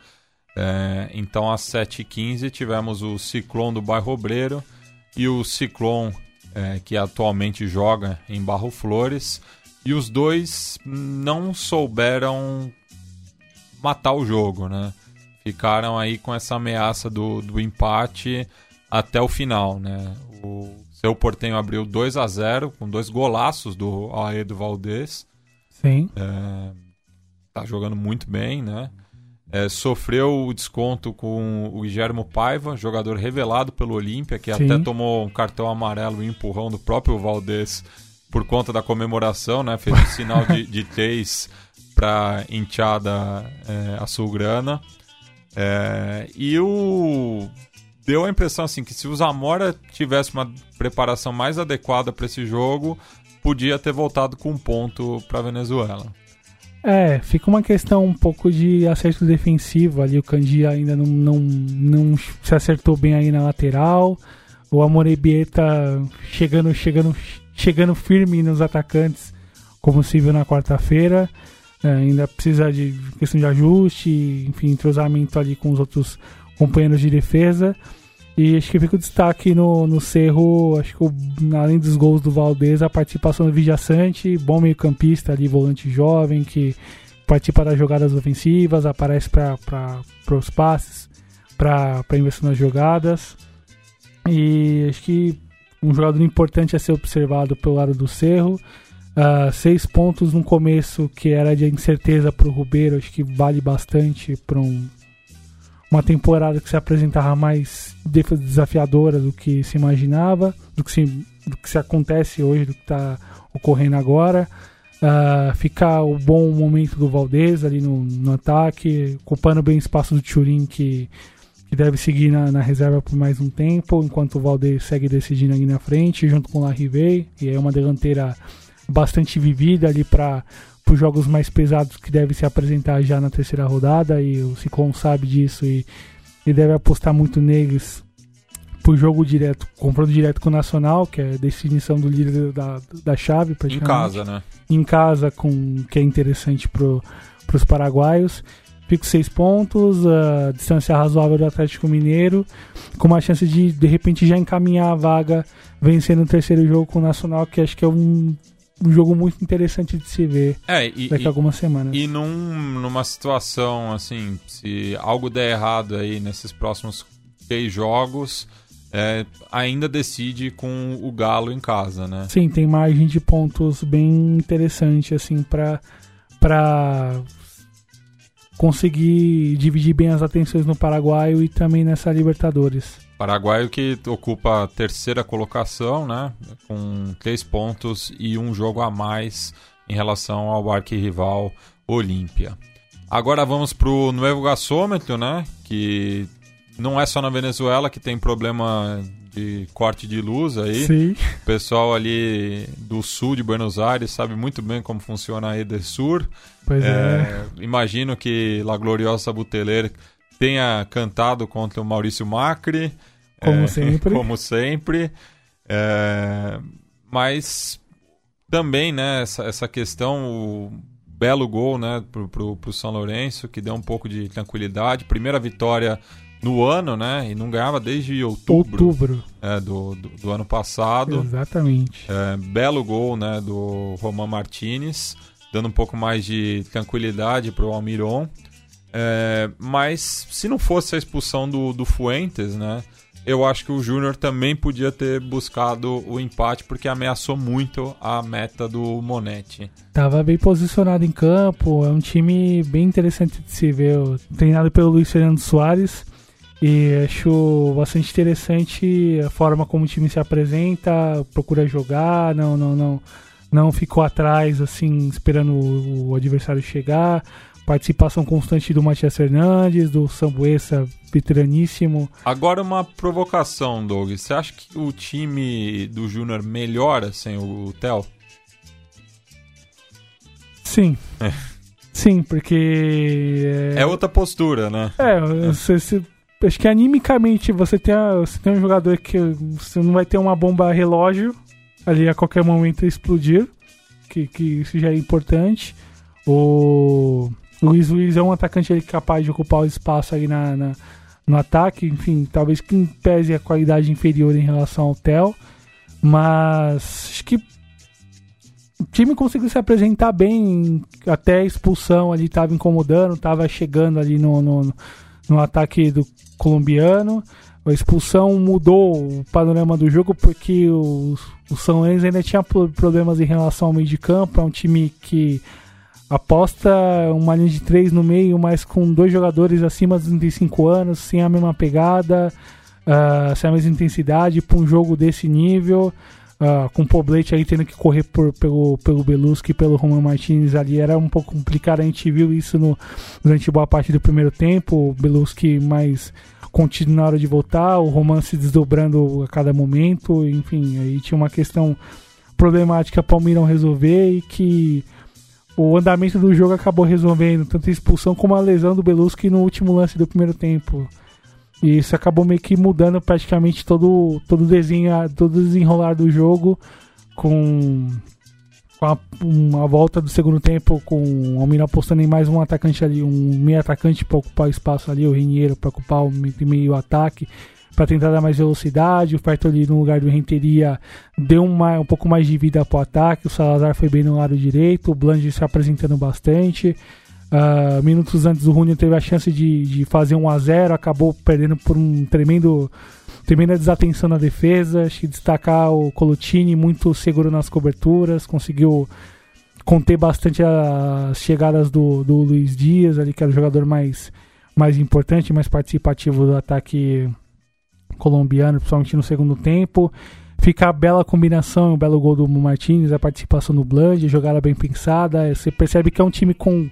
É, então, às 7h15, tivemos o Ciclone do Bairro Obreiro e o Ciclone, é, que atualmente joga em Barro Flores, e os dois não souberam matar o jogo, né? Ficaram aí com essa ameaça do, do empate até o final, né? O seu Portenho abriu 2 a 0 com dois golaços do Aedo Valdez. Sim. É, tá jogando muito bem, né? É, sofreu o desconto com o Guilhermo Paiva, jogador revelado pelo Olímpia, que Sim. até tomou um cartão amarelo e um empurrão do próprio Valdez por conta da comemoração, né? Fez um sinal de, de três para enteada é, açulgrana. É, e o deu a impressão assim que se o Zamora tivesse uma preparação mais adequada para esse jogo, podia ter voltado com um ponto para Venezuela. É, fica uma questão um pouco de acerto defensivo ali. O Candia ainda não, não, não se acertou bem aí na lateral. O Amorebieta chegando, chegando chegando firme nos atacantes, como se viu na quarta-feira. É, ainda precisa de questão de ajuste, enfim, entrosamento ali com os outros companheiros de defesa. E acho que fica o destaque no, no Cerro, acho que o, além dos gols do Valdez, a participação do Vijaçante, bom meio-campista ali, volante jovem, que participa das jogadas ofensivas, aparece para os passes, para investir nas jogadas. E acho que um jogador importante a ser observado pelo lado do Cerro. Uh, seis pontos no começo que era de incerteza para o Rubeiro, acho que vale bastante para um, uma temporada que se apresentava mais desafiadora do que se imaginava, do que se, do que se acontece hoje, do que está ocorrendo agora. Uh, fica o bom momento do Valdez ali no, no ataque, ocupando bem o espaço do Turin que, que deve seguir na, na, reserva por mais um tempo, enquanto o Valdez segue decidindo ali na frente, junto com o Larrivey, e é uma delanteira bastante vivida ali para os jogos mais pesados que deve se apresentar já na terceira rodada e o Ciclone sabe disso e, e deve apostar muito neles pro jogo direto, confronto direto com o Nacional, que é a definição do líder da, da chave, Em casa, né? Em casa, com que é interessante pro, pros paraguaios. Fico seis pontos, a distância razoável do Atlético Mineiro, com uma chance de, de repente, já encaminhar a vaga vencendo o terceiro jogo com o Nacional, que acho que é um um jogo muito interessante de se ver é, e, daqui a algumas semanas. E num, numa situação assim, se algo der errado aí nesses próximos três jogos, é, ainda decide com o Galo em casa, né? Sim, tem margem de pontos bem interessante assim para para conseguir dividir bem as atenções no Paraguai e também nessa Libertadores. Paraguaio que ocupa a terceira colocação, né? Com três pontos e um jogo a mais em relação ao arquirrival Olímpia. Agora vamos para o Nuevo Gasômetro, né? Que não é só na Venezuela que tem problema de corte de luz aí. Sim. O pessoal ali do sul de Buenos Aires sabe muito bem como funciona a Edesur. Pois é. é. Imagino que La Gloriosa Buteler tenha cantado contra o Maurício Macri. Como é, sempre. Como sempre. É, mas também, né, essa, essa questão, o belo gol, né, pro, pro, pro São Lourenço, que deu um pouco de tranquilidade. Primeira vitória no ano, né, e não ganhava desde outubro, outubro. É, do, do, do, ano passado. Exatamente. É, belo gol, né, do Roman Martinez, dando um pouco mais de tranquilidade pro Almiron. É, mas se não fosse a expulsão do, do Fuentes, né? Eu acho que o Júnior também podia ter buscado o empate porque ameaçou muito a meta do Monetti. Tava bem posicionado em campo, é um time bem interessante de se ver, treinado pelo Luiz Fernando Soares. E acho bastante interessante a forma como o time se apresenta, procura jogar, não, não, não, não ficou atrás assim esperando o, o adversário chegar participação constante do Matias Fernandes, do Sambuesa veteraníssimo. Agora uma provocação, Doug. Você acha que o time do Júnior melhora sem o Theo? Sim. É. Sim, porque. É... é, outra postura, né? É, você, você, acho que animicamente você tem, a, você tem um jogador que você não vai ter uma bomba relógio ali a qualquer momento explodir, que, que isso já é importante. O Luiz Luiz é um atacante ele, capaz de ocupar o espaço aí na, na, no ataque, enfim, talvez que pese a qualidade inferior em relação ao Tel, mas acho que o time conseguiu se apresentar bem, até a expulsão ali estava incomodando, estava chegando ali no, no, no ataque do colombiano. A expulsão mudou o panorama do jogo porque o, o São Luís ainda tinha problemas em relação ao meio de campo. É um time que aposta uma linha de três no meio, mas com dois jogadores acima dos 35 anos, sem a mesma pegada, uh, sem a mesma intensidade, para um jogo desse nível. Uh, com o Poblete aí tendo que correr por, pelo, pelo Beluschi e pelo Roman Martinez ali era um pouco complicado. A gente viu isso no, durante boa parte do primeiro tempo. O Beluschi mais contido na hora de voltar, o Roman se desdobrando a cada momento. Enfim, aí tinha uma questão problemática para o Palmeiras resolver e que o andamento do jogo acabou resolvendo tanto a expulsão como a lesão do Beluschi no último lance do primeiro tempo. E isso acabou meio que mudando praticamente todo, todo desenho, todo desenrolar do jogo com, com a, uma volta do segundo tempo, com o Almir apostando em mais um atacante ali, um meio atacante para ocupar o espaço ali, o Rinheiro para ocupar o meio ataque para tentar dar mais velocidade. O Fertoli no lugar do Renteria deu uma, um pouco mais de vida para o ataque. O Salazar foi bem no lado direito. O Blanche se apresentando bastante. Uh, minutos antes o Rúnio teve a chance de, de fazer 1 a 0 acabou perdendo por um tremendo tremenda desatenção na defesa. Acho que destacar o Colutini, muito seguro nas coberturas, conseguiu conter bastante as chegadas do, do Luiz Dias, ali, que era o jogador mais, mais importante, mais participativo do ataque colombiano, principalmente no segundo tempo. Fica a bela combinação, o belo gol do Martins, a participação do Blood, jogada bem pensada. Você percebe que é um time com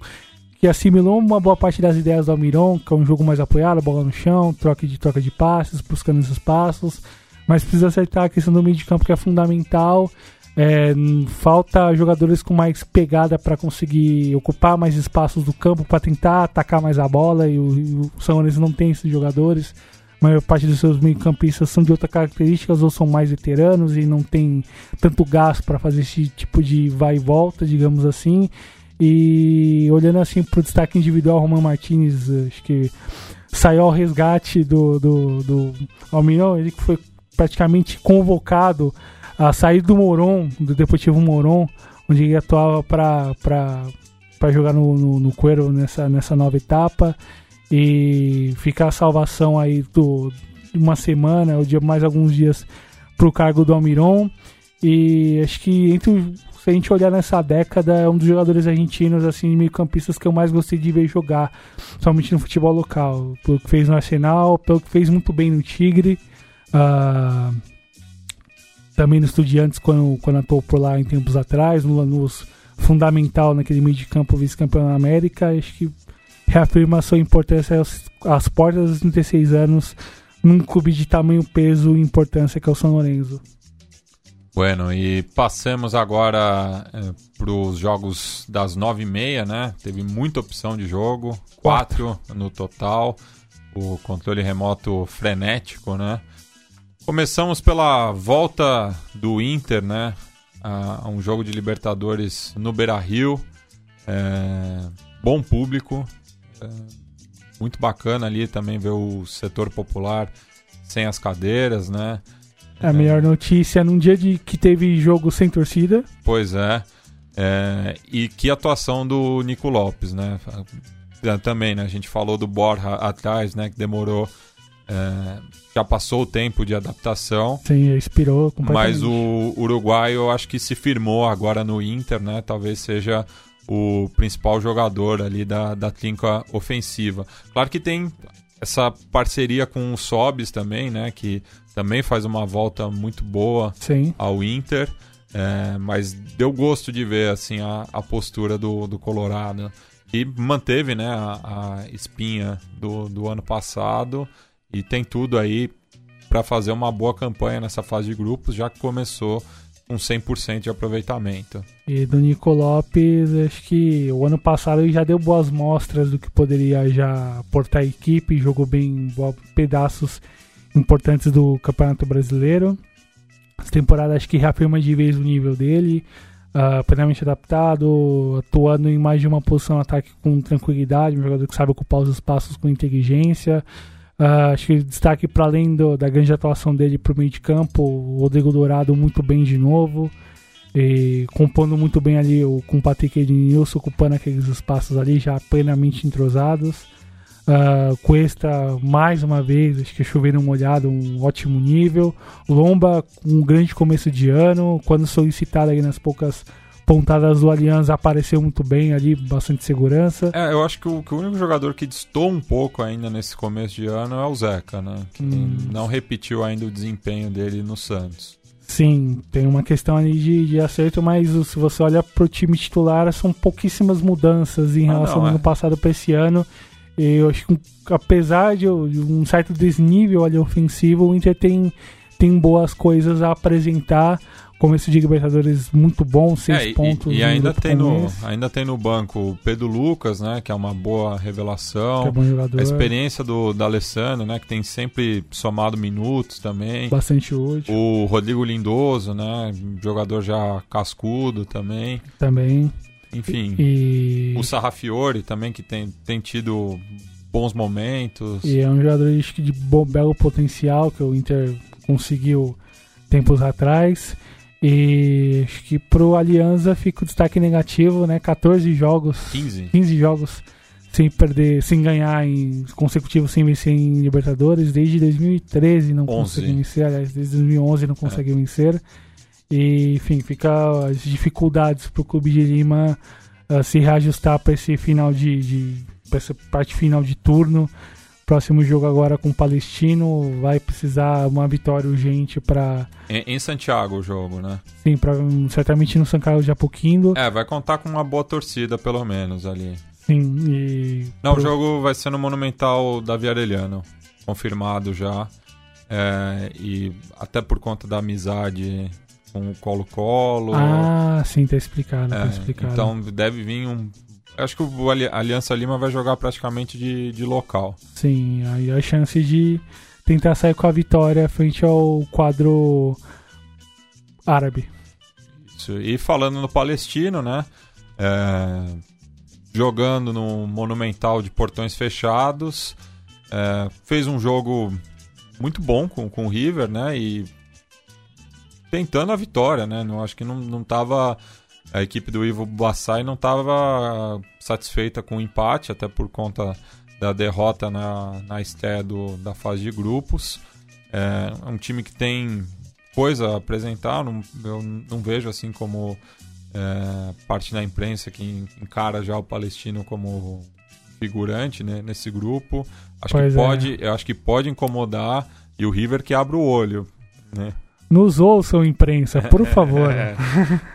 que assimilou uma boa parte das ideias do Almiron, que é um jogo mais apoiado, bola no chão, troca de troca de passes, buscando os espaços, mas precisa acertar a questão do meio de campo que é fundamental. É, falta jogadores com mais pegada para conseguir ocupar mais espaços do campo para tentar atacar mais a bola e o, o São Lourenço não tem esses jogadores. A maior parte dos seus meio-campistas são de outras características ou são mais veteranos e não tem tanto gás para fazer esse tipo de vai e volta, digamos assim. E olhando assim para o destaque individual, Roman Martins, acho que saiu ao resgate do, do, do Almirão, ele que foi praticamente convocado a sair do Moron, do Deportivo Moron, onde ele atuava para jogar no, no, no Cuero nessa, nessa nova etapa. E fica a salvação aí do uma semana, ou mais alguns dias, para o cargo do Almiron. E acho que entre se a gente olhar nessa década, é um dos jogadores argentinos, assim, meio-campistas que eu mais gostei de ver jogar, somente no futebol local. Pelo que fez no Arsenal, pelo que fez muito bem no Tigre. Uh, também no Estudiantes, quando, quando atuou por lá em tempos atrás, no Lanús, fundamental naquele meio de campo vice-campeão da América. Acho que reafirma a sua importância às portas dos 36 anos num clube de tamanho, peso e importância que é o São Lourenço. Bueno, e passemos agora é, para os jogos das nove e meia, né? Teve muita opção de jogo, quatro, no total. O controle remoto frenético, né? Começamos pela volta do Inter, né? A, a um jogo de Libertadores no Beira Rio. É, bom público. É, muito bacana ali também ver o setor popular sem as cadeiras, né? A melhor notícia num dia de que teve jogo sem torcida. Pois é. é e que atuação do Nico Lopes, né? É, também, né? A gente falou do Borja atrás, né? Que demorou. É, já passou o tempo de adaptação. Sim, expirou Mas o Uruguai eu acho que se firmou agora no Inter, né? Talvez seja o principal jogador ali da, da trinca ofensiva. Claro que tem essa parceria com o Sobis também, né? Que também faz uma volta muito boa Sim. ao Inter. É, mas deu gosto de ver assim a, a postura do, do Colorado. E manteve né, a, a espinha do, do ano passado e tem tudo aí para fazer uma boa campanha nessa fase de grupos, já que começou com 100% de aproveitamento. E do Nico Lopes, acho que o ano passado ele já deu boas mostras do que poderia já aportar a equipe, jogou bem pedaços importantes do Campeonato Brasileiro. Essa temporada acho que reafirma de vez o nível dele, uh, plenamente adaptado, atuando em mais de uma posição no ataque com tranquilidade, um jogador que sabe ocupar os espaços com inteligência. Uh, acho que destaque para além do, da grande atuação dele para o meio de campo, o Rodrigo Dourado muito bem de novo, e compondo muito bem ali o, com o Patrick Ednilson, ocupando aqueles espaços ali já plenamente entrosados. Uh, Cuesta, mais uma vez, acho que choveram molhado, um ótimo nível. Lomba, um grande começo de ano. Quando solicitado aí nas poucas pontadas do Aliança, apareceu muito bem ali, bastante segurança. É, eu acho que o, que o único jogador que distou um pouco ainda nesse começo de ano é o Zeca, né? Que hum. não repetiu ainda o desempenho dele no Santos. Sim, tem uma questão ali de, de acerto, mas se você olha pro time titular, são pouquíssimas mudanças em ah, relação não, ao é. ano passado para esse ano. Eu acho que apesar de um certo desnível ali ofensivo, o Inter tem, tem boas coisas a apresentar. Começo de Libertadores muito bom, seis é, pontos. E, e ainda, tem no, ainda tem no banco o Pedro Lucas, né? Que é uma boa revelação. Que é bom jogador. A experiência do, da Alessandro, né? Que tem sempre somado minutos também. Bastante útil. O Rodrigo Lindoso, né? Jogador já cascudo também. Também. Enfim, e... o Sarrafiore também, que tem, tem tido bons momentos. E é um jogador de bom, belo potencial que o Inter conseguiu tempos atrás. E acho que pro Aliança fica o destaque negativo, né? 14 jogos. 15. 15 jogos sem perder, sem ganhar em consecutivos, sem vencer em Libertadores. Desde 2013 não 11. consegue vencer, aliás, desde 2011 não consegue vencer. E, enfim, fica as dificuldades para o Clube de Lima uh, se reajustar para esse final de, de pra essa parte final de turno. Próximo jogo agora com o Palestino vai precisar uma vitória urgente para Em, em Santiago o jogo, né? sim, pra, certamente no São Carlos de Apoquindo. É, vai contar com uma boa torcida, pelo menos, ali. Sim, e Não, pro- o jogo vai ser no Monumental da Viarelhano, confirmado já. É, e até por conta da amizade com o Colo-Colo. Ah, sim, tá explicado, É, tá explicado. então deve vir um. Acho que o Ali- Aliança Lima vai jogar praticamente de, de local. Sim, aí a chance de tentar sair com a vitória frente ao quadro árabe. Isso. E falando no Palestino, né? é, jogando no Monumental de portões fechados. é, fez um jogo muito bom com, com o River, né? E tentando a vitória, né? Não, acho que não, não tava. A equipe do Ivo Bassai não estava satisfeita com o empate, até por conta da derrota na, na estreia do, da fase de grupos. É é um time que tem coisa a apresentar, não, eu não vejo assim como é, parte da imprensa que en- encara já o palestino como figurante né, nesse grupo. Acho Pois que é. pode, eu acho que pode incomodar e o River que abre o olho, né? Nos ouçam, imprensa, por favor. É,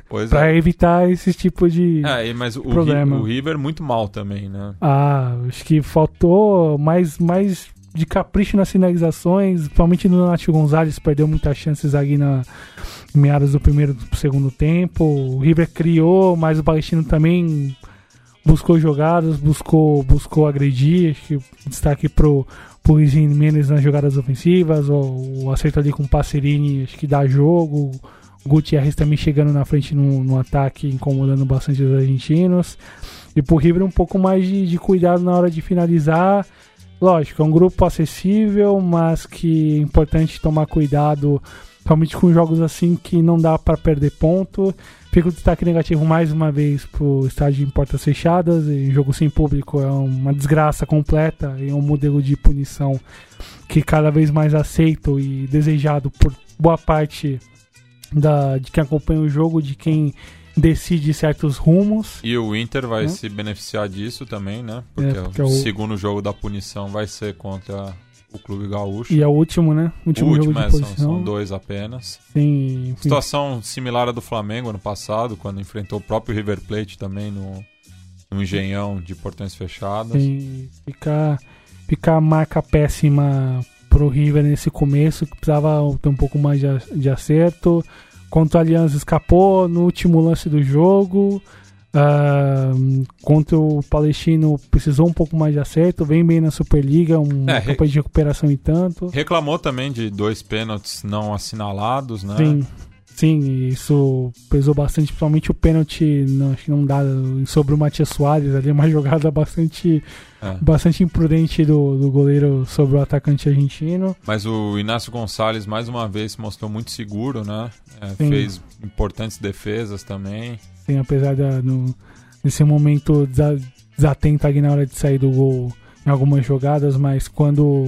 pois Pra é. evitar esse tipo de. É, mas o, Ri- problema. o River muito mal também, né? Ah, acho que faltou mais, mais de capricho nas finalizações, principalmente no Nath Gonzalez, perdeu muitas chances ali na meados do primeiro e do segundo tempo. O River criou, mas o Palestino também buscou jogadas, buscou, buscou agredir. Acho que destaque pro, Luiz Mendes nas jogadas ofensivas, o, o acerto ali com o Passerini, acho que dá jogo. O Gutierrez também chegando na frente no, no ataque, incomodando bastante os argentinos. E pro River um pouco mais de, de cuidado na hora de finalizar. Lógico, é um grupo acessível, mas que é importante tomar cuidado, realmente com jogos assim que não dá para perder ponto. Fica o destaque negativo mais uma vez pro estádio em portas fechadas. E jogo sem público é uma desgraça completa e é um modelo de punição que cada vez mais aceito e desejado por boa parte da, de quem acompanha o jogo, de quem decide certos rumos. E o Inter vai Hum. se beneficiar disso também, né? Porque, porque o, é o- segundo jogo da punição vai ser contra o Clube Gaúcho. E é o último, né? o Último último jogo é, são, são dois apenas. Sim. Situação similar à do Flamengo ano passado, quando enfrentou o próprio River Plate também no, no engenhão de portões fechados. Sim, fica, fica a marca péssima pro River nesse começo, que precisava ter um pouco mais de, de acerto. Contra o Aliança escapou no último lance do jogo. Ah, contra o Palestino precisou um pouco mais de acerto. Vem bem na Superliga, um É, campanha de recuperação e tanto. Reclamou também de dois pênaltis não assinalados, né? Sim, sim, isso pesou bastante, principalmente o pênalti, não, não dá sobre o Matias Soares ali, uma jogada bastante, É. bastante imprudente do, do goleiro sobre o atacante argentino. Mas o Inácio Gonçalves mais uma vez se mostrou muito seguro, né? É, fez importantes defesas também. Sim, apesar da, no, nesse momento desa- desatento ali na hora de sair do gol em algumas jogadas, mas quando,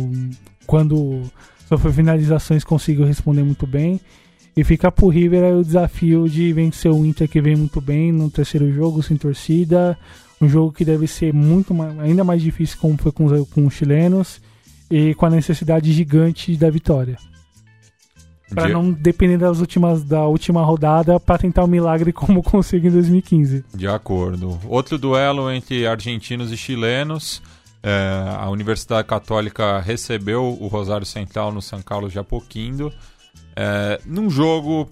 quando sofreu finalizações conseguiu responder muito bem. E fica pro River aí o desafio de vencer o Inter que vem muito bem no terceiro jogo, sem torcida. Um jogo que deve ser muito mais, ainda mais difícil como foi com os, com os chilenos. E com a necessidade gigante da vitória. Pra De- não depender das últimas, da última rodada pra tentar o milagre como conseguiu em 2015. De acordo. Outro duelo entre argentinos e chilenos. É, a Universidade Católica recebeu o Rosário Central no São Carlos de Apoquindo. É, num jogo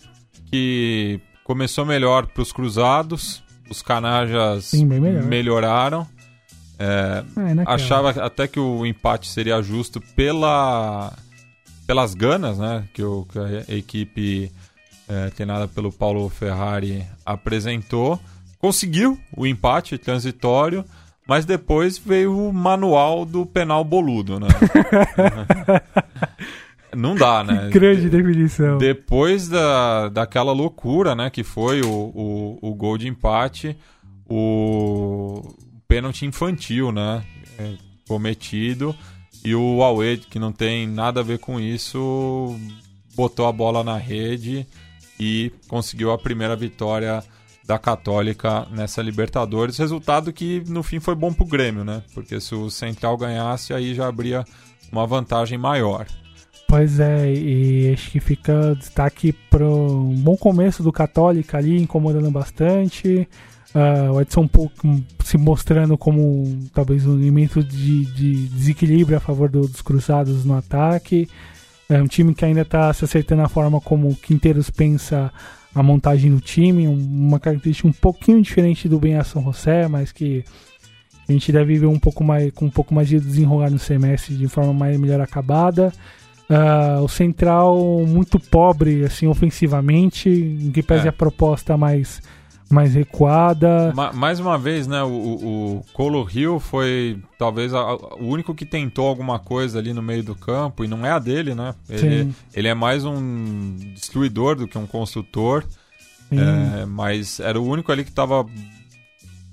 que começou melhor para os cruzados. Os canajas Sim, melhoraram. É, é achava até que o empate seria justo pela, pelas ganas né, que, o, que a equipe é, treinada pelo Paulo Ferrari apresentou. Conseguiu o empate transitório, mas depois veio o manual do penal boludo. Né? Não dá, né? Grande definição. Depois da, daquela loucura, né, que foi o, o, o gol de empate, o pênalti infantil, né? É, cometido. E o Aue, que não tem nada a ver com isso, botou a bola na rede e conseguiu a primeira vitória da Católica nessa Libertadores. Resultado que no fim foi bom pro Grêmio, né? Porque se o Central ganhasse, aí já abria uma vantagem maior. Pois é, e acho que fica destaque para um bom começo do Católica ali, incomodando bastante. Uh, o Edson pouco se mostrando como talvez um elemento de, de desequilíbrio a favor do, dos cruzados no ataque. É um time que ainda está se acertando a forma como o Quinteiros pensa a montagem do time, uma característica um pouquinho diferente do Ben São José, mas que a gente deve ver um pouco mais com um pouco mais de desenrolar no semestre de forma mais melhor acabada. Uh, o central muito pobre assim ofensivamente, em que pese é. a proposta mais mais recuada. Ma mais uma vez, né, o, o Colo Rio foi talvez a, o único que tentou alguma coisa ali no meio do campo, e não é a dele, né? Ele, ele é mais um destruidor do que um construtor, é, mas era o único ali que estava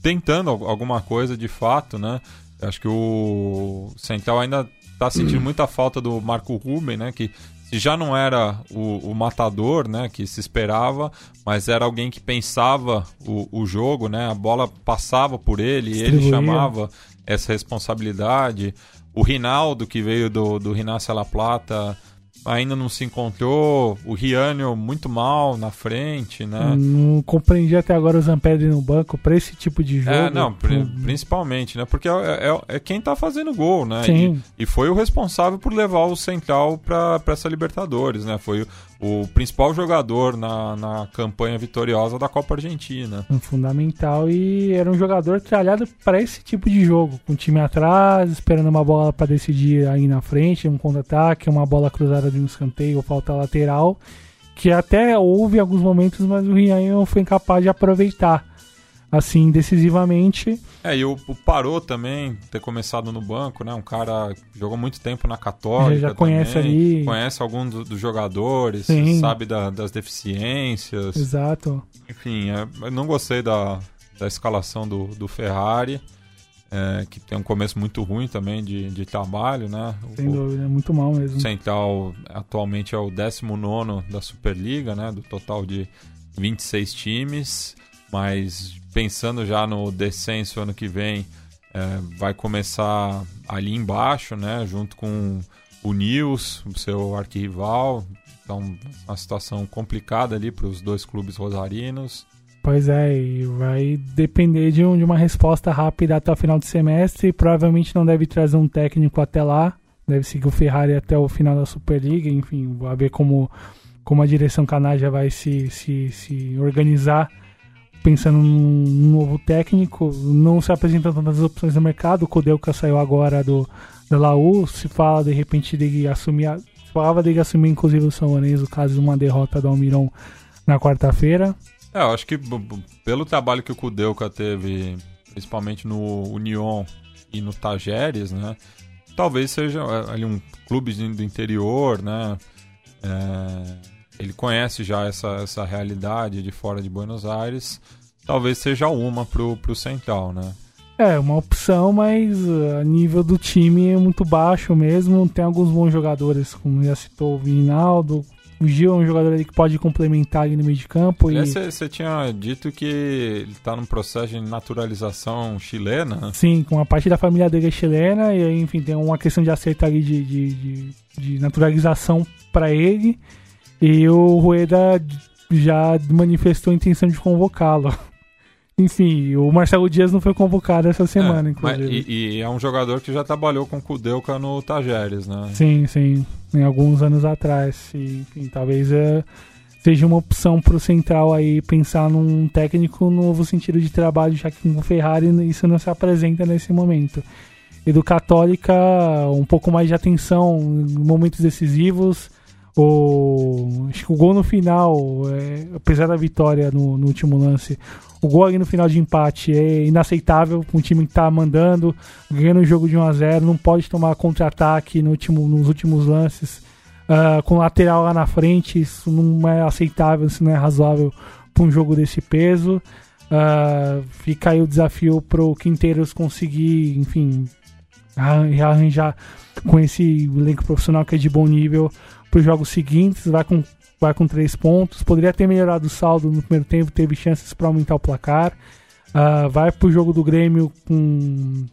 tentando alguma coisa de fato, né? Acho que o Central ainda está sentindo muita falta do Marco Ruben, né? Que se já não era o, o, matador, né, que se esperava, mas era alguém que pensava o, o jogo, né, a bola passava por ele, e ele chamava essa responsabilidade. O Rinaldo, que veio do, do Rinácia La Plata, ainda não se encontrou. O Riânio muito mal na frente, né? Não compreendi até agora o Zampedri no banco para esse tipo de é, jogo. É, não, principalmente, né? Porque é, é, é, quem tá fazendo gol, né? Sim. E, e, foi o responsável por levar o Central para essa Libertadores, né? Foi o principal jogador na, na campanha vitoriosa da Copa Argentina. Fundamental e era um jogador tralhado para esse tipo de jogo, com o time atrás, esperando uma bola para decidir aí na frente, um contra-ataque, uma bola cruzada de um escanteio ou falta lateral, que até houve alguns momentos, mas o Rian foi incapaz de aproveitar assim decisivamente. É, e o, o Parou também, ter começado no banco, né? Um cara que jogou muito tempo na Católica. Já, já conhece também, ali. Conhece alguns do, dos jogadores, Sim. sabe da, das deficiências. Exato. Enfim, é, não gostei da, da escalação do, do Ferrari. É, que tem um começo muito ruim também de, de trabalho, né? Sem dúvida, é muito mal mesmo. O Central atualmente é o 19 da Superliga, né? Do total de 26 times, mas pensando já no descenso ano que vem, é, vai começar ali embaixo, né? Junto com o Nils, o seu arquirrival. Então, uma situação complicada ali para os dois clubes rosarinos. Pois é, e vai depender de, um, de uma resposta rápida até o final do semestre. Provavelmente não deve trazer um técnico até lá. Deve seguir o Ferrari até o final da Superliga. Enfim, vai ver como, como a direção canaja vai se, se, se organizar pensando num novo técnico, não se apresentam tantas opções no mercado. O Kodelka saiu agora do da Laú, se fala de repente de assumir, se falava de assumir inclusive o São Lourenço, caso de uma derrota do Almirão na quarta-feira. É, eu acho que pelo trabalho que o Kudelka teve, principalmente no Union e no Tajeres, né? Talvez seja é, ali um clube do interior, né? É ele conhece já essa, essa realidade de fora de Buenos Aires, talvez seja uma pro, pro Central, né? É, uma opção, mas uh, a nível do time é muito baixo mesmo. Tem alguns bons jogadores, como já citou o Vinaldo. O Gil é um jogador ali que pode complementar ali no meio de campo. Você e... tinha dito que ele está num processo de naturalização chilena? Sim, com a parte da família dele é chilena. E aí, enfim, tem uma questão de acerto ali de, de, de, de naturalização para ele. E o Rueda já manifestou a intenção de convocá-lo. Enfim, o Marcelo Dias não foi convocado essa semana, é, inclusive. E, e, é um jogador que já trabalhou com o Kudelka no Tajeres, né? Sim, sim. Em alguns anos atrás. E, enfim, talvez é, seja uma opção para o Central aí pensar num técnico novo sentido de trabalho, já que com o Ferrari isso não se apresenta nesse momento. E do Católica, um pouco mais de atenção em momentos decisivos o, acho que o gol no final, é, apesar da vitória no, no, último lance, o gol ali no final de empate é inaceitável. Um time que está mandando, ganhando o jogo de 1 a 0 não pode tomar contra-ataque no último, nos últimos lances, uh, com lateral lá na frente. Isso não é aceitável, isso não é razoável para um jogo desse peso. Uh, fica aí o desafio pro Quinteiros conseguir, enfim, arranjar com esse elenco profissional que é de bom nível para os jogos seguintes. Vai com, vai com três pontos. Poderia ter melhorado o saldo no primeiro tempo, teve chances para aumentar o placar. Uh, vai para o jogo do Grêmio com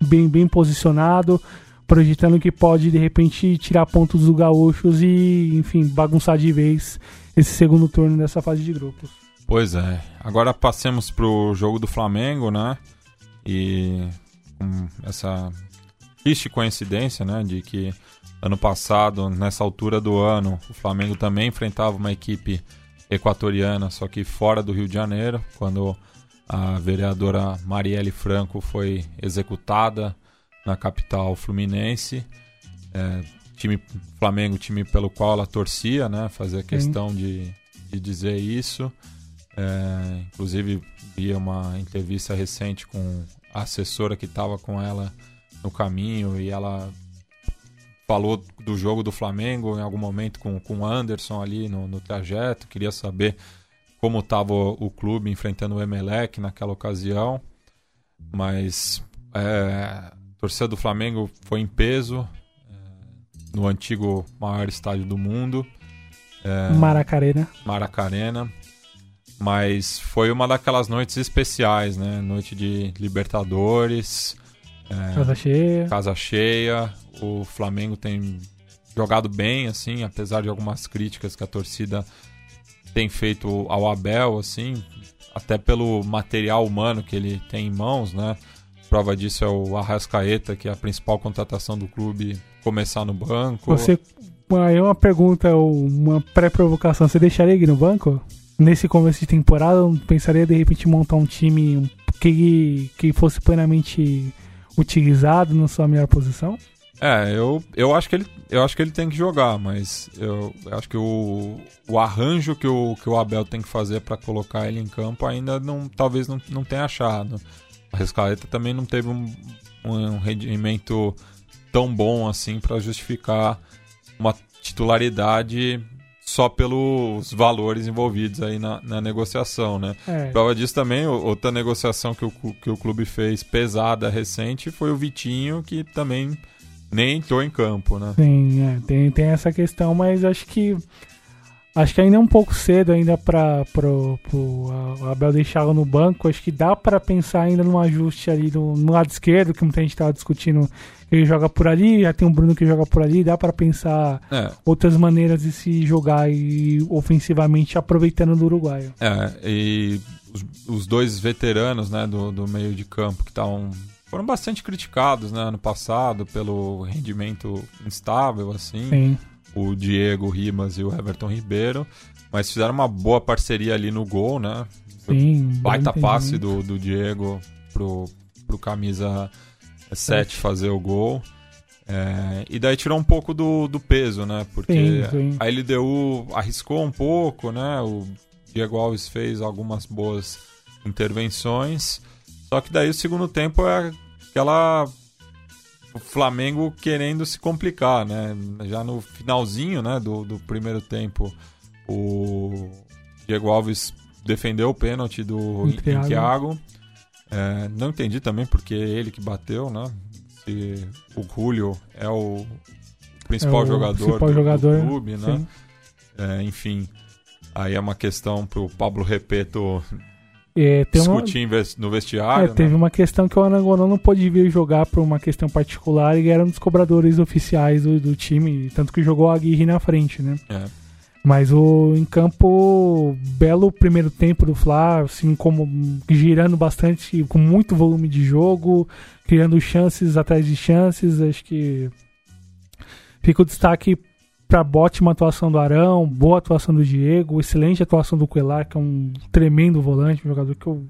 bem, bem posicionado, projetando que pode de repente tirar pontos dos gaúchos e, enfim, bagunçar de vez esse segundo turno dessa fase de grupos. Pois é. Agora passemos pro jogo do Flamengo, né? E com essa triste coincidência, né, de que ano passado, nessa altura do ano, o Flamengo também enfrentava uma equipe equatoriana, só que fora do Rio de Janeiro, quando a vereadora Marielle Franco foi executada na capital fluminense. É, time Flamengo, time pelo qual ela torcia, né? Fazia questão de, de dizer isso. É, inclusive, vi uma entrevista recente com a assessora que estava com ela no caminho e ela falou do jogo do Flamengo em algum momento com, com o Anderson ali no, no trajeto. Queria saber como estava o, o, clube enfrentando o Emelec naquela ocasião. Mas é, a torcida do Flamengo foi em peso é, no antigo maior estádio do mundo. É, Maracarena. Maracarena mas foi uma daquelas noites especiais, né? Noite de Libertadores. É, casa cheia. Casa cheia. O Flamengo tem jogado bem, assim, apesar de algumas críticas que a torcida tem feito ao Abel, assim, até pelo material humano que ele tem em mãos, né? Prova disso é o Arrascaeta, que é a principal contratação do clube, começar no banco. Você, aí uma pergunta, uma pré-provocação, você deixaria ele no banco? nesse começo de temporada, eu pensaria de repente montar um time que, que fosse plenamente utilizado na sua melhor posição? É, eu, eu, acho que ele, eu acho que ele tem que jogar, mas eu, eu acho que o, o arranjo que o, que o Abel tem que fazer para colocar ele em campo ainda não, talvez não, não tenha achado. A Rescaleta também não teve um, um rendimento tão bom assim para justificar uma titularidade só pelos valores envolvidos aí na, na negociação, né? É. Prova disso também, outra negociação que o, que o clube fez pesada, recente, foi o Vitinho, que também nem entrou em campo, né? Sim, é, tem, tem essa questão, mas acho que acho que ainda é um pouco cedo ainda para pro, pro Abel deixá-lo no banco. Acho que dá para pensar ainda num ajuste ali no, no lado esquerdo, que muita gente estava discutindo ele joga por ali, já tem um Bruno que joga por ali, dá para pensar é. outras maneiras de se jogar e ofensivamente aproveitando do Uruguai. É, e os, os dois veteranos, né, do, do meio de campo que estavam foram bastante criticados, né, ano passado pelo rendimento instável assim. Sim. O Diego Rimas e o Everton Ribeiro, mas fizeram uma boa parceria ali no gol, né? Sim. Baita passe do, do Diego pro, pro camisa 7 fazer o gol. É, e daí tirou um pouco do, do peso, né? Porque sim, sim. a LDU arriscou um pouco, né? O Diego Alves fez algumas boas intervenções. Só que daí o segundo tempo é aquela. O Flamengo querendo se complicar, né? Já no finalzinho né, do, do primeiro tempo, o Diego Alves defendeu o pênalti do Thiago. É, não entendi também porque ele que bateu, né? Se o Julio é o principal é o jogador, principal do, jogador do clube, né? É, enfim, aí é uma questão pro Pablo Repeto é, discutir uma... no vestiário. É, teve né? uma questão que o Anangonão não pôde vir jogar por uma questão particular e era um dos cobradores oficiais do, do time, tanto que jogou a Aguirre na frente, né? É. Mas o em campo, belo primeiro tempo do Fla, assim, como girando bastante, com muito volume de jogo, criando chances atrás de chances. Acho que fica o destaque para ótima atuação do Arão, boa atuação do Diego, excelente atuação do Coelar, que é um tremendo volante, um jogador que eu,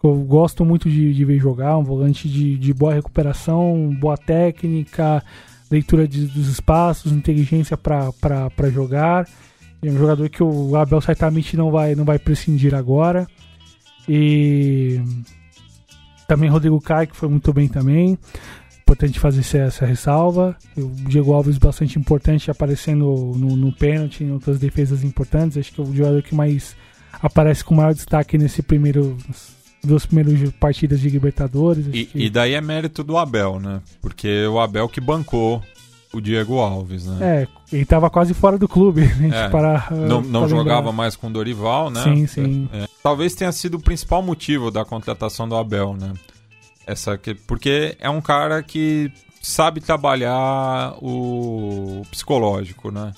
que eu gosto muito de, de ver jogar, um volante de, de boa recuperação, boa técnica, leitura de, dos espaços, inteligência para jogar. É um jogador que o Abel certamente não vai, não vai prescindir agora. E também Rodrigo Caio, que foi muito bem também. Importante fazer essa, essa ressalva. O Diego Alves bastante importante aparecendo no, no pênalti, em outras defesas importantes. Acho que é o jogador que mais aparece com maior destaque nesse primeiro duas primeiras partidas de Libertadores. E, que... e, daí é mérito do Abel, né? Porque o Abel que bancou o Diego Alves, né? É, ele tava quase fora do clube, né? É, para, não não jogava mais com o Dorival, né? Sim, sim. É, talvez tenha sido o principal motivo da contratação do Abel, né? Essa que, porque é um cara que sabe trabalhar o psicológico, né?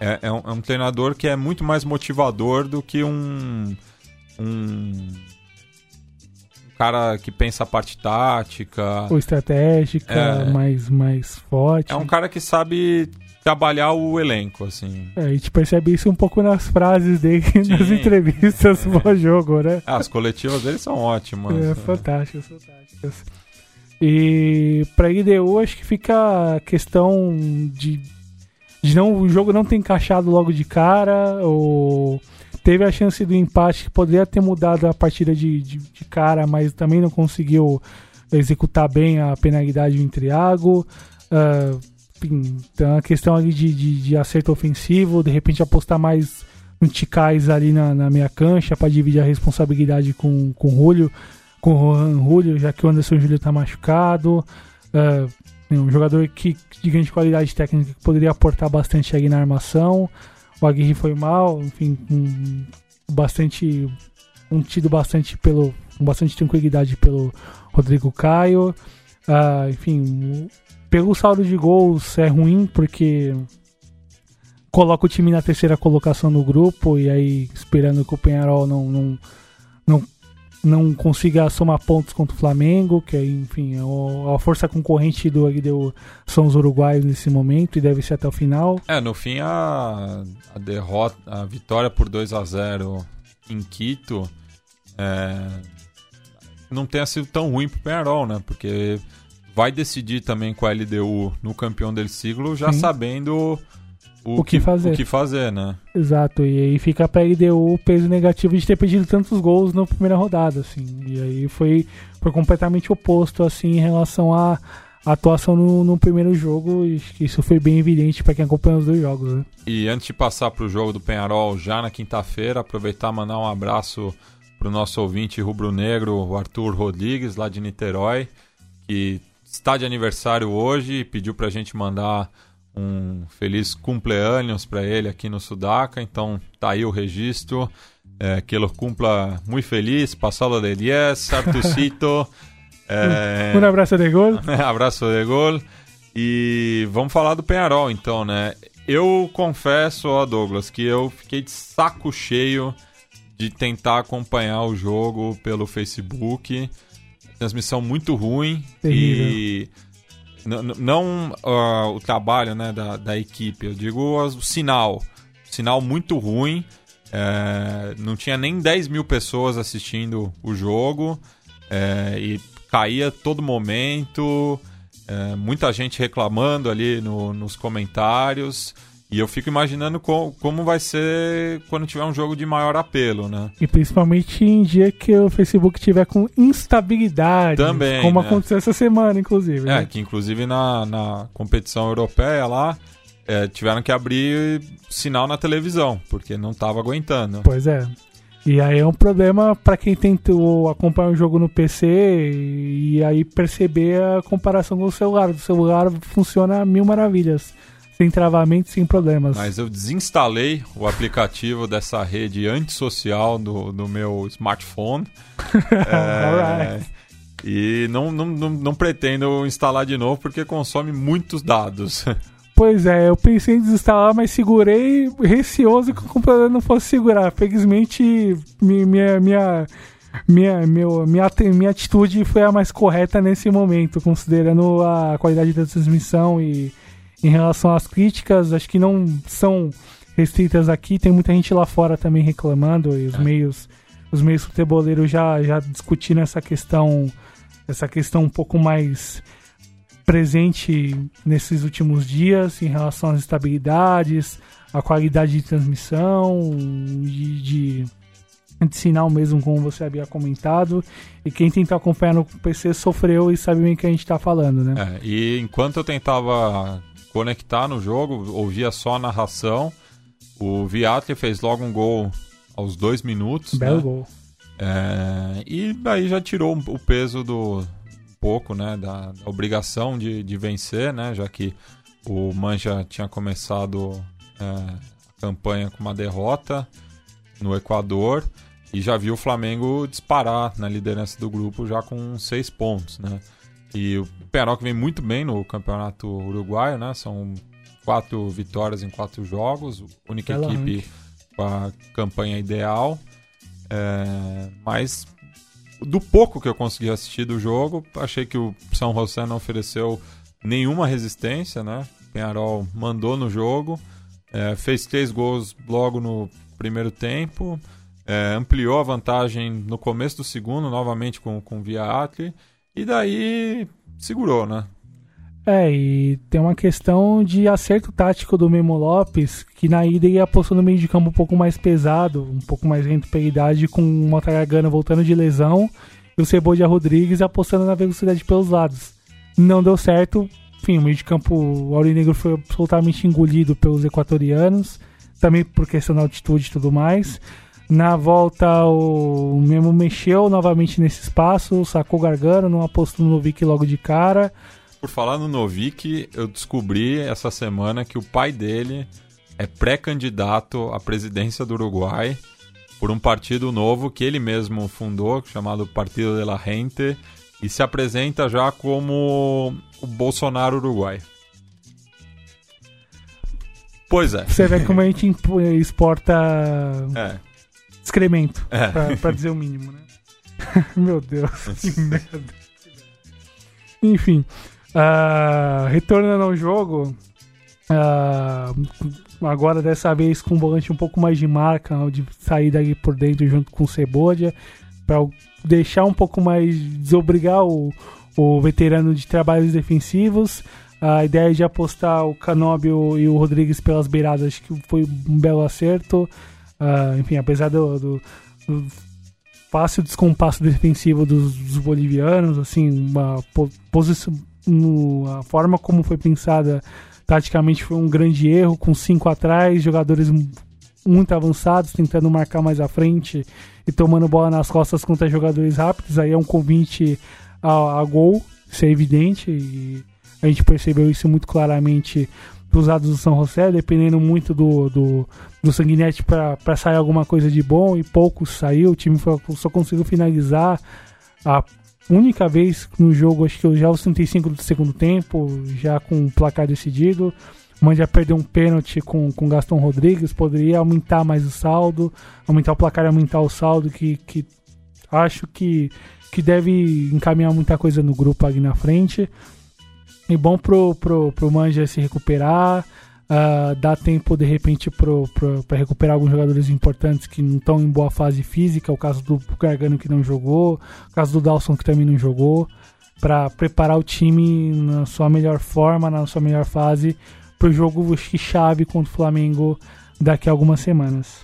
É, é, um, é um treinador que é muito mais motivador do que um, um cara que pensa a parte tática. Ou estratégica, é, mais, mais forte. É um cara que sabe trabalhar o elenco, assim. É, a gente percebe isso um pouco nas frases dele, Sim, nas entrevistas é. pós-jogo, né? Ah, as coletivas dele são ótimas. É, fantásticas, fantásticas. E pra IDU acho que fica a questão de, de não, o jogo não ter encaixado logo de cara, ou teve a chance do empate que poderia ter mudado a partida de, de, de cara, mas também não conseguiu executar bem a penalidade do Intriago. Uh, enfim, então a questão ali de, de, de, acerto ofensivo, de repente apostar mais no Ticais ali na, na minha cancha para dividir a responsabilidade com, com o Julio com o Juan Julio, já que o Anderson Júlio está machucado. Uh, um jogador que, de grande qualidade técnica que poderia aportar bastante aí na armação. O Aguirre foi mal, enfim, um, bastante. Um tido bastante pelo. Com bastante tranquilidade pelo Rodrigo Caio. Uh, enfim, pelo saldo de gols é ruim porque coloca o time na terceira colocação no grupo e aí esperando que o Penharol não, não, não não consiga somar pontos contra o Flamengo, que é, enfim, a força concorrente do Agdeu são os uruguaios nesse momento e deve ser até o final. É, no fim a, a derrota, a vitória por 2 a 0 em Quito é, não tenha sido tão ruim pro Penarol, né? Porque vai decidir também com a LDU no campeão del siglo já Sim. sabendo o, o que, que, fazer. O que fazer, né? Exato, e aí fica pra LDU o peso negativo de ter pedido tantos gols na primeira rodada, assim. E aí foi, foi completamente oposto, assim, em relação à atuação no, no primeiro jogo. E isso foi bem evidente para quem acompanha os dois jogos, né? E antes de passar pro jogo do Penharol já na quinta-feira, aproveitar e mandar um abraço pro nosso ouvinte rubro-negro, o Arthur Rodrigues, lá de Niterói, que está de aniversário hoje e pediu pra gente mandar um feliz cumpleaños para ele aqui no Sudaca. Então tá aí o registro. É, que ele cumpla muito feliz, passado de 10, Artucito. é... Um abraço de gol. abraço de gol. E vamos falar do Penharol então, né? Eu confesso, ó Douglas, que eu fiquei de saco cheio de tentar acompanhar o jogo pelo Facebook. Transmissão muito ruim Terrível. e não, uh, o trabalho né, da, da equipe, eu digo o sinal. Sinal muito ruim. É, não tinha nem 10 mil pessoas assistindo o jogo é, e caía todo momento. É, muita gente reclamando ali no, nos comentários. E eu fico imaginando co como vai ser quando tiver um jogo de maior apelo, né? E principalmente em dia que o Facebook tiver com instabilidade. Também. Como né? aconteceu essa semana, inclusive. É, né? que inclusive na, na competição europeia lá, é, tiveram que abrir sinal na televisão, porque não estava aguentando. Pois é. E aí é um problema para quem tentou acompanhar o jogo no PC e aí perceber a comparação com o celular. O celular funciona a mil maravilhas sem travamento, sem problemas. Mas eu desinstalei o aplicativo dessa rede antissocial do, do meu smartphone. é, e não, não, não, não pretendo instalar de novo porque consome muitos dados. Pois é, eu pensei em desinstalar, mas segurei receoso que o computador não fosse segurar. Felizmente, minha, minha, minha, meu, minha, minha atitude foi a mais correta nesse momento, considerando a qualidade da transmissão e em relação às críticas, acho que não são restritas aqui. Tem muita gente lá fora também reclamando e os é. meios os meios futeboleiros já já discutindo essa questão essa questão um pouco mais presente nesses últimos dias em relação às estabilidades, a qualidade de transmissão, de, de, de sinal mesmo, como você havia comentado. E quem tenta acompanhar no PC sofreu e sabe bem o que a gente está falando, né? É, e enquanto eu tentava conectar no jogo, ouvia só a narração. O Viatli fez logo um gol aos dois minutos. Belo né? gol. É, e aí já tirou o peso do um pouco, né, da, da obrigação de, de vencer, né, já que o Manja tinha começado é, a campanha com uma derrota no Equador e já viu o Flamengo disparar na liderança do grupo já com seis pontos, né? E o Penarol que vem muito bem no campeonato uruguaio, né? São quatro vitórias em quatro jogos, única Bela equipe com a campanha ideal. É, mas do pouco que eu consegui assistir do jogo, achei que o São José não ofereceu nenhuma resistência, né? Penharol mandou no jogo, é, fez três gols logo no primeiro tempo, é, ampliou a vantagem no começo do segundo, novamente com, com o Viatri, e daí segurou, né? É, e tem uma questão de acerto tático do Memo Lopes, que na ida ia apostou no meio de campo um pouco mais pesado, um pouco mais lento pela idade, com o Motagagana voltando de lesão e o Cebodia Rodrigues apostando na velocidade pelos lados. Não deu certo, enfim, o meio de campo Aurinegro foi absolutamente engolido pelos equatorianos, também por questão da altitude e tudo mais. Na volta, o Memo mexeu novamente nesse espaço, sacou Gargano, não apostou no Novik logo de cara. Por falar no Novik, eu descobri essa semana que o pai dele é pré-candidato à presidência do Uruguai por um partido novo que ele mesmo fundou, chamado Partido de la Gente, e se apresenta já como o Bolsonaro Uruguai. Pois é. Você vê como a gente exporta É. excremento, É. pra, pra dizer o mínimo, né? Meu Deus, que merda. Enfim, ah, retornando ao jogo, ah, agora dessa vez com um volante um pouco mais de marca, de sair daqui por dentro junto com o Cebodia, para deixar um pouco mais, desobrigar o, o veterano de trabalhos defensivos. A ideia de apostar o Canóbio e o Rodrigues pelas beiradas acho que foi um belo acerto. Ah, enfim, apesar do, do, do fácil descompasso defensivo dos, bolivianos, assim, uma po- posição, a forma como foi pensada taticamente foi um grande erro, com cinco atrás, jogadores mu- muito avançados, tentando marcar mais à frente e tomando bola nas costas contra jogadores rápidos, aí é um convite a, a gol, isso é evidente, e a gente percebeu isso muito claramente dos lados do São José, dependendo muito do, do, do Sanguinete para sair alguma coisa de bom e pouco saiu. O time só conseguiu finalizar a única vez no jogo, acho que já aos 35 do segundo tempo, já com o placar decidido. O Manja perdeu um pênalti com com Gaston Rodrigues, poderia aumentar mais o saldo, aumentar o placar e aumentar o saldo, que, que acho que, que deve encaminhar muita coisa no grupo ali na frente. E bom pro, pro, pro Manja se recuperar, ah, dá tempo de repente para recuperar alguns jogadores importantes que não estão em boa fase física, o caso do Gargano que não jogou, o caso do Dawson que também não jogou, para preparar o time na sua melhor forma, na sua melhor fase, pro jogo acho que chave contra o Flamengo daqui a algumas semanas.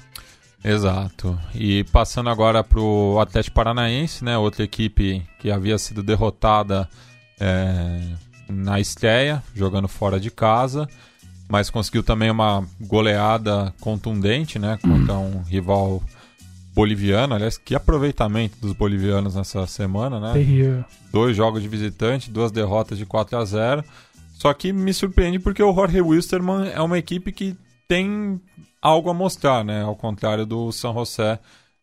Exato. E passando agora para o Atlético Paranaense, né? Outra equipe que havia sido derrotada é, na estreia, jogando fora de casa, mas conseguiu também uma goleada contundente, né? Contra um rival boliviano. Aliás, que aproveitamento dos bolivianos nessa semana, né? Terrível. dois jogos de visitante, duas derrotas de 4 a 0 Só que me surpreende porque o Jorge Wilstermann é uma equipe que tem algo a mostrar, né? Ao contrário do São José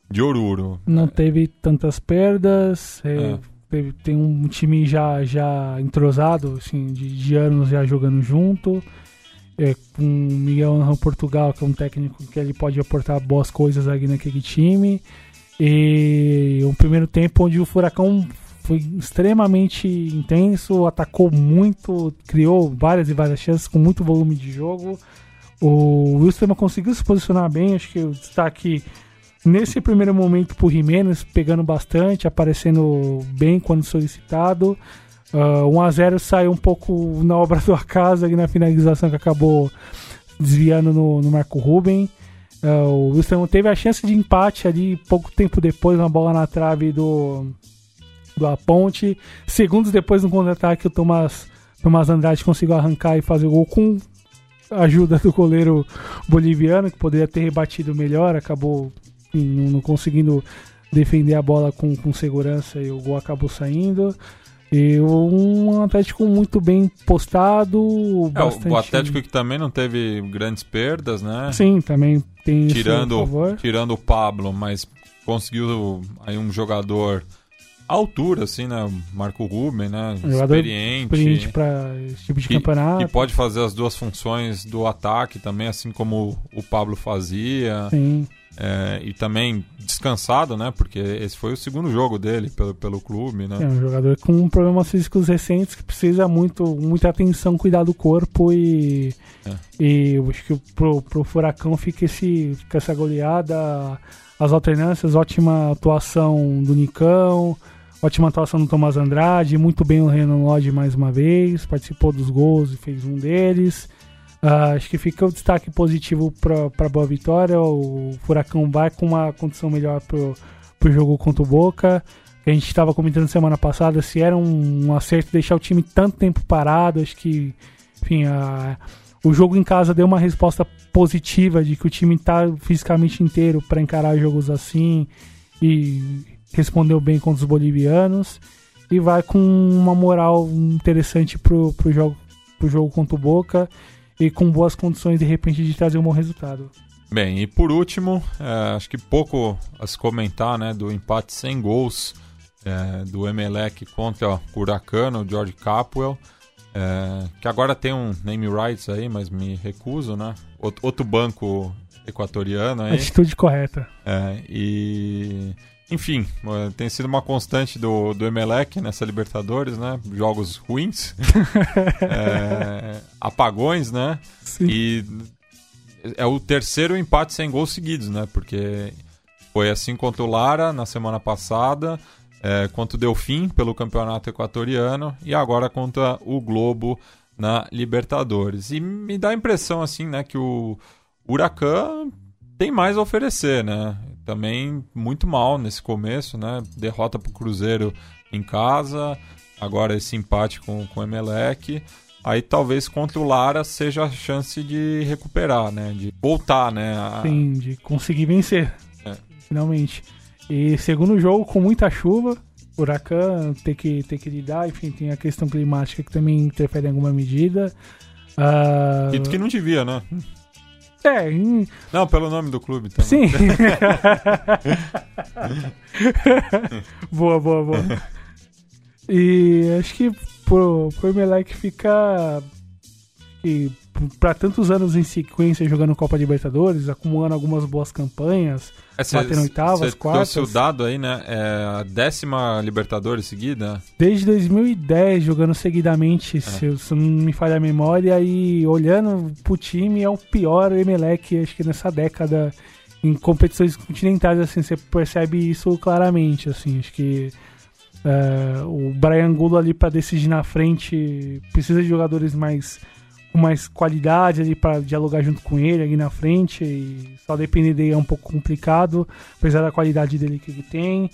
de Oruro. Não teve tantas perdas. é, É. teve- tem um time já, já entrosado, assim, de, de anos já jogando junto. É, com Miguel Angel Portugal, que é um técnico que ele pode aportar boas coisas ali naquele time. E um primeiro tempo onde o Furacão foi extremamente intenso, atacou muito, criou várias e várias chances com muito volume de jogo. O Wilson conseguiu se posicionar bem, acho que o destaque nesse primeiro momento pro Jimenez, pegando bastante, aparecendo bem quando solicitado. Uh, 1x0 saiu um pouco na obra do acaso ali na finalização que acabou desviando no, no Marco Ruben. Uh, o Wilson teve a chance de empate ali pouco tempo depois, uma bola na trave do, do Aponte. Segundos depois, no contra-ataque, o Tomás, Tomás Andrade conseguiu arrancar e fazer o gol com ajuda do goleiro boliviano, que poderia ter rebatido melhor, acabou enfim, não, conseguindo defender a bola com, com segurança e o gol acabou saindo. E um Atlético muito bem postado. É, bastante... O Atlético que também não teve grandes perdas, né? Sim, também tem tirando, isso favor. Tirando o Pablo, mas conseguiu aí um jogador altura, assim, né? Marco Ruben, né? Um experiente. Experiente para esse tipo de que, campeonato. Que pode fazer as duas funções do ataque também, assim como o Pablo fazia. Sim. É, e também descansado, né? Porque esse foi o segundo jogo dele pelo, pelo clube, né? É um jogador com problemas físicos recentes que precisa muito, muita atenção, cuidar do corpo e, é. e eu acho que pro, pro Furacão fica, esse, fica essa goleada, as alternâncias, ótima atuação do Nicão, ótima atuação do Tomás Andrade, muito bem o Renan Lodge mais uma vez, participou dos gols e fez um deles. Uh, acho que fica o destaque positivo para Boa Vitória. O Furacão vai com uma condição melhor para o jogo contra o Boca. A gente estava comentando semana passada se era um, um, acerto deixar o time tanto tempo parado. Acho que, enfim, o jogo em casa deu uma resposta positiva de que o time está fisicamente inteiro para encarar jogos assim e respondeu bem contra os bolivianos. E vai com uma moral interessante para o jogo, pro jogo contra o Boca e com boas condições de repente de trazer um bom resultado. Bem, e por último, é, acho que pouco a se comentar né, do empate sem gols é, do Emelec contra o Huracano, o George Capwell, é, que agora tem um name rights aí, mas me recuso, né? Outro banco equatoriano aí. Atitude correta. É, e enfim, eh, tem sido uma constante do, do Emelec nessa Libertadores, né? Jogos ruins, é, apagões, né? Sim. E é o terceiro empate sem gols seguidos, né? Porque foi assim contra o Lara na semana passada, é, contra o Delfim pelo Campeonato Equatoriano e agora contra o Globo na Libertadores. E me dá a impressão, assim, né, que o Huracan tem mais a oferecer, né? Também muito mal nesse começo, né? Derrota para o Cruzeiro em casa, agora esse empate com, com o Emelec. Aí talvez contra o Lara seja a chance de recuperar, né? De voltar, né? A... Sim, de conseguir vencer. É. Finalmente. E segundo jogo, com muita chuva, Huracan ter que, ter que lidar, enfim, tem a questão climática que também interfere em alguma medida. Uh... que não devia, né? É. Não, pelo nome do clube também. Sim. boa, boa, boa. E acho que pro, pro Emelec ficar para tantos anos em sequência jogando Copa Libertadores, acumulando algumas boas campanhas, é, cê, batendo oitavas, cê quartas. Trouxe o dado aí, né? É a décima Libertadores seguida? Desde 2010, jogando seguidamente, é. se, se, não me falha a memória, e olhando pro time, é o pior Emelec, acho que nessa década, em competições continentais, assim, você percebe isso claramente, assim, acho que é, o Brian Gulo ali para decidir na frente precisa de jogadores mais com mais qualidade ali para dialogar junto com ele ali na frente. E só depender dele é um pouco complicado, apesar da qualidade dele que ele tem.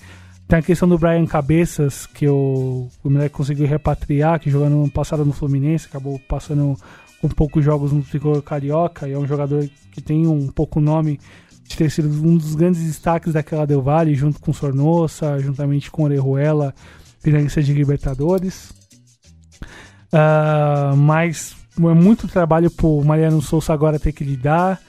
Tem a questão do Brian Cabeças, que o, moleque conseguiu repatriar, que jogando no passado no Fluminense, acabou passando com poucos jogos no Tricolor Carioca, e é um jogador que tem um pouco nome de ter sido um dos grandes destaques daquela Del Valle, junto com Sornosa, juntamente com Orejuela, finalista de Libertadores. Uh, mas é muito trabalho pro Mariano Souza agora ter que lidar.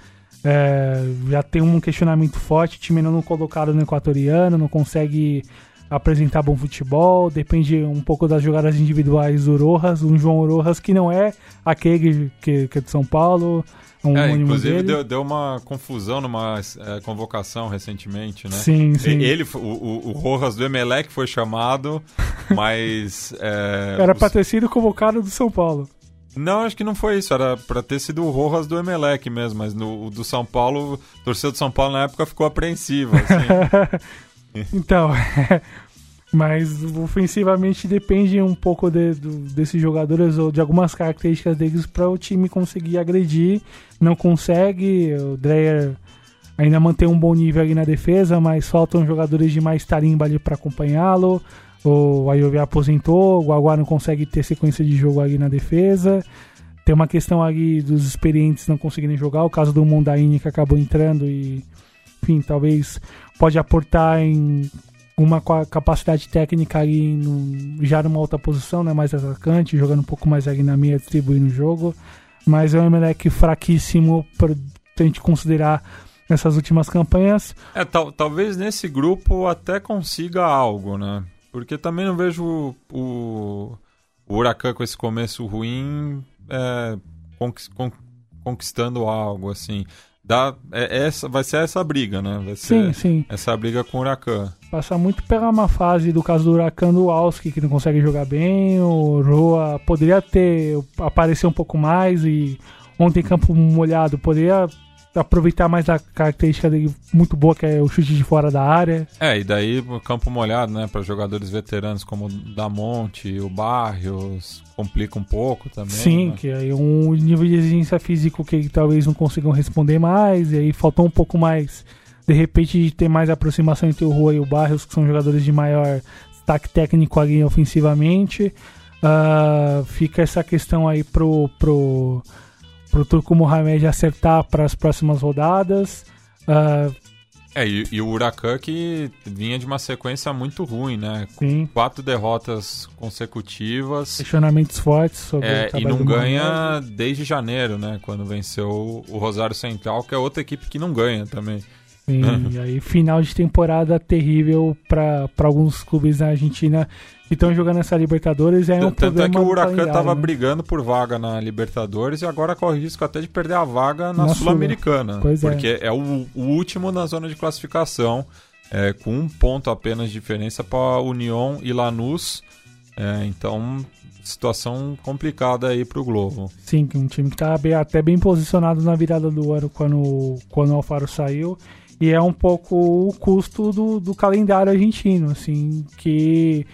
É, já tem um questionamento forte, o time não colocado no equatoriano, não consegue apresentar bom futebol, depende um pouco das jogadas individuais do Rojas, um João Rojas que não é aquele que, que é de São Paulo. Um é, inclusive deu, deu, uma confusão numa é, convocação recentemente, né? Sim, sim. Ele, o, o, o Rojas do Emelec foi chamado, mas... É, Era os... para ter sido convocado do São Paulo. Não, acho que não foi isso. Era para ter sido o Rojas do Emelec mesmo, mas no do São Paulo, o torcedor do São Paulo na época ficou apreensivo. Assim. então, mas ofensivamente depende um pouco de, do, desses jogadores ou de algumas características deles para o time conseguir agredir. Não consegue. O Dreyer ainda mantém um bom nível ali na defesa, mas faltam jogadores de mais tarimba ali para acompanhá-lo. O Ayovi aposentou, o Guaguá não consegue ter sequência de jogo ali na defesa. Tem uma questão ali dos experientes não conseguirem jogar, o caso do Mondaini que acabou entrando e enfim, talvez pode aportar em uma capacidade técnica ali no, já numa outra posição, né, mais atacante, jogando um pouco mais ali na meia, distribuindo o jogo. Mas é um Emelec fraquíssimo para a gente considerar nessas últimas campanhas. É, tal, talvez nesse grupo até consiga algo, né? Porque também não vejo o, o, Huracan com esse começo ruim é, conquistando algo, assim. Dá, é, essa, vai ser essa briga, né? Vai sim, sim. Essa briga com o Huracan. Passa muito pela uma fase do caso do Huracan do Alski, que não consegue jogar bem. O Roa poderia ter aparecer um pouco mais e ontem campo molhado poderia aproveitar mais a característica dele muito boa, que é o chute de fora da área. É, e daí o campo molhado, né, para jogadores veteranos como o Damonte, o Barrios, complica um pouco também. Sim, né? que aí um nível de exigência físico que talvez não consigam responder mais, e aí faltou um pouco mais, de repente, de ter mais aproximação entre o Rua e o Barrios, que são jogadores de maior destaque técnico ali ofensivamente. Uh, fica essa questão aí pro, pro pro Turco Mohamed acertar para as próximas rodadas. Uh, é, e, e, o Huracan que vinha de uma sequência muito ruim, né? Sim. Quatro derrotas consecutivas. Questionamentos fortes sobre é, E não ganha desde janeiro, né? Quando venceu o Rosário Central, que é outra equipe que não ganha também. Sim, e aí final de temporada terrível para alguns clubes na Argentina que estão jogando essa Libertadores. É um Tanto problema é que o Huracan estava né? brigando por vaga na Libertadores e agora corre risco até de perder a vaga na, na Sul-Americana. Sul. porque é, é o, o, último na zona de classificação, é, com um ponto apenas de diferença para União e Lanús. É, então, situação complicada aí para o Globo. Sim, um time que está até bem posicionado na virada do ano quando, quando o Alfaro saiu. E é um pouco o custo do, do calendário argentino, assim, que,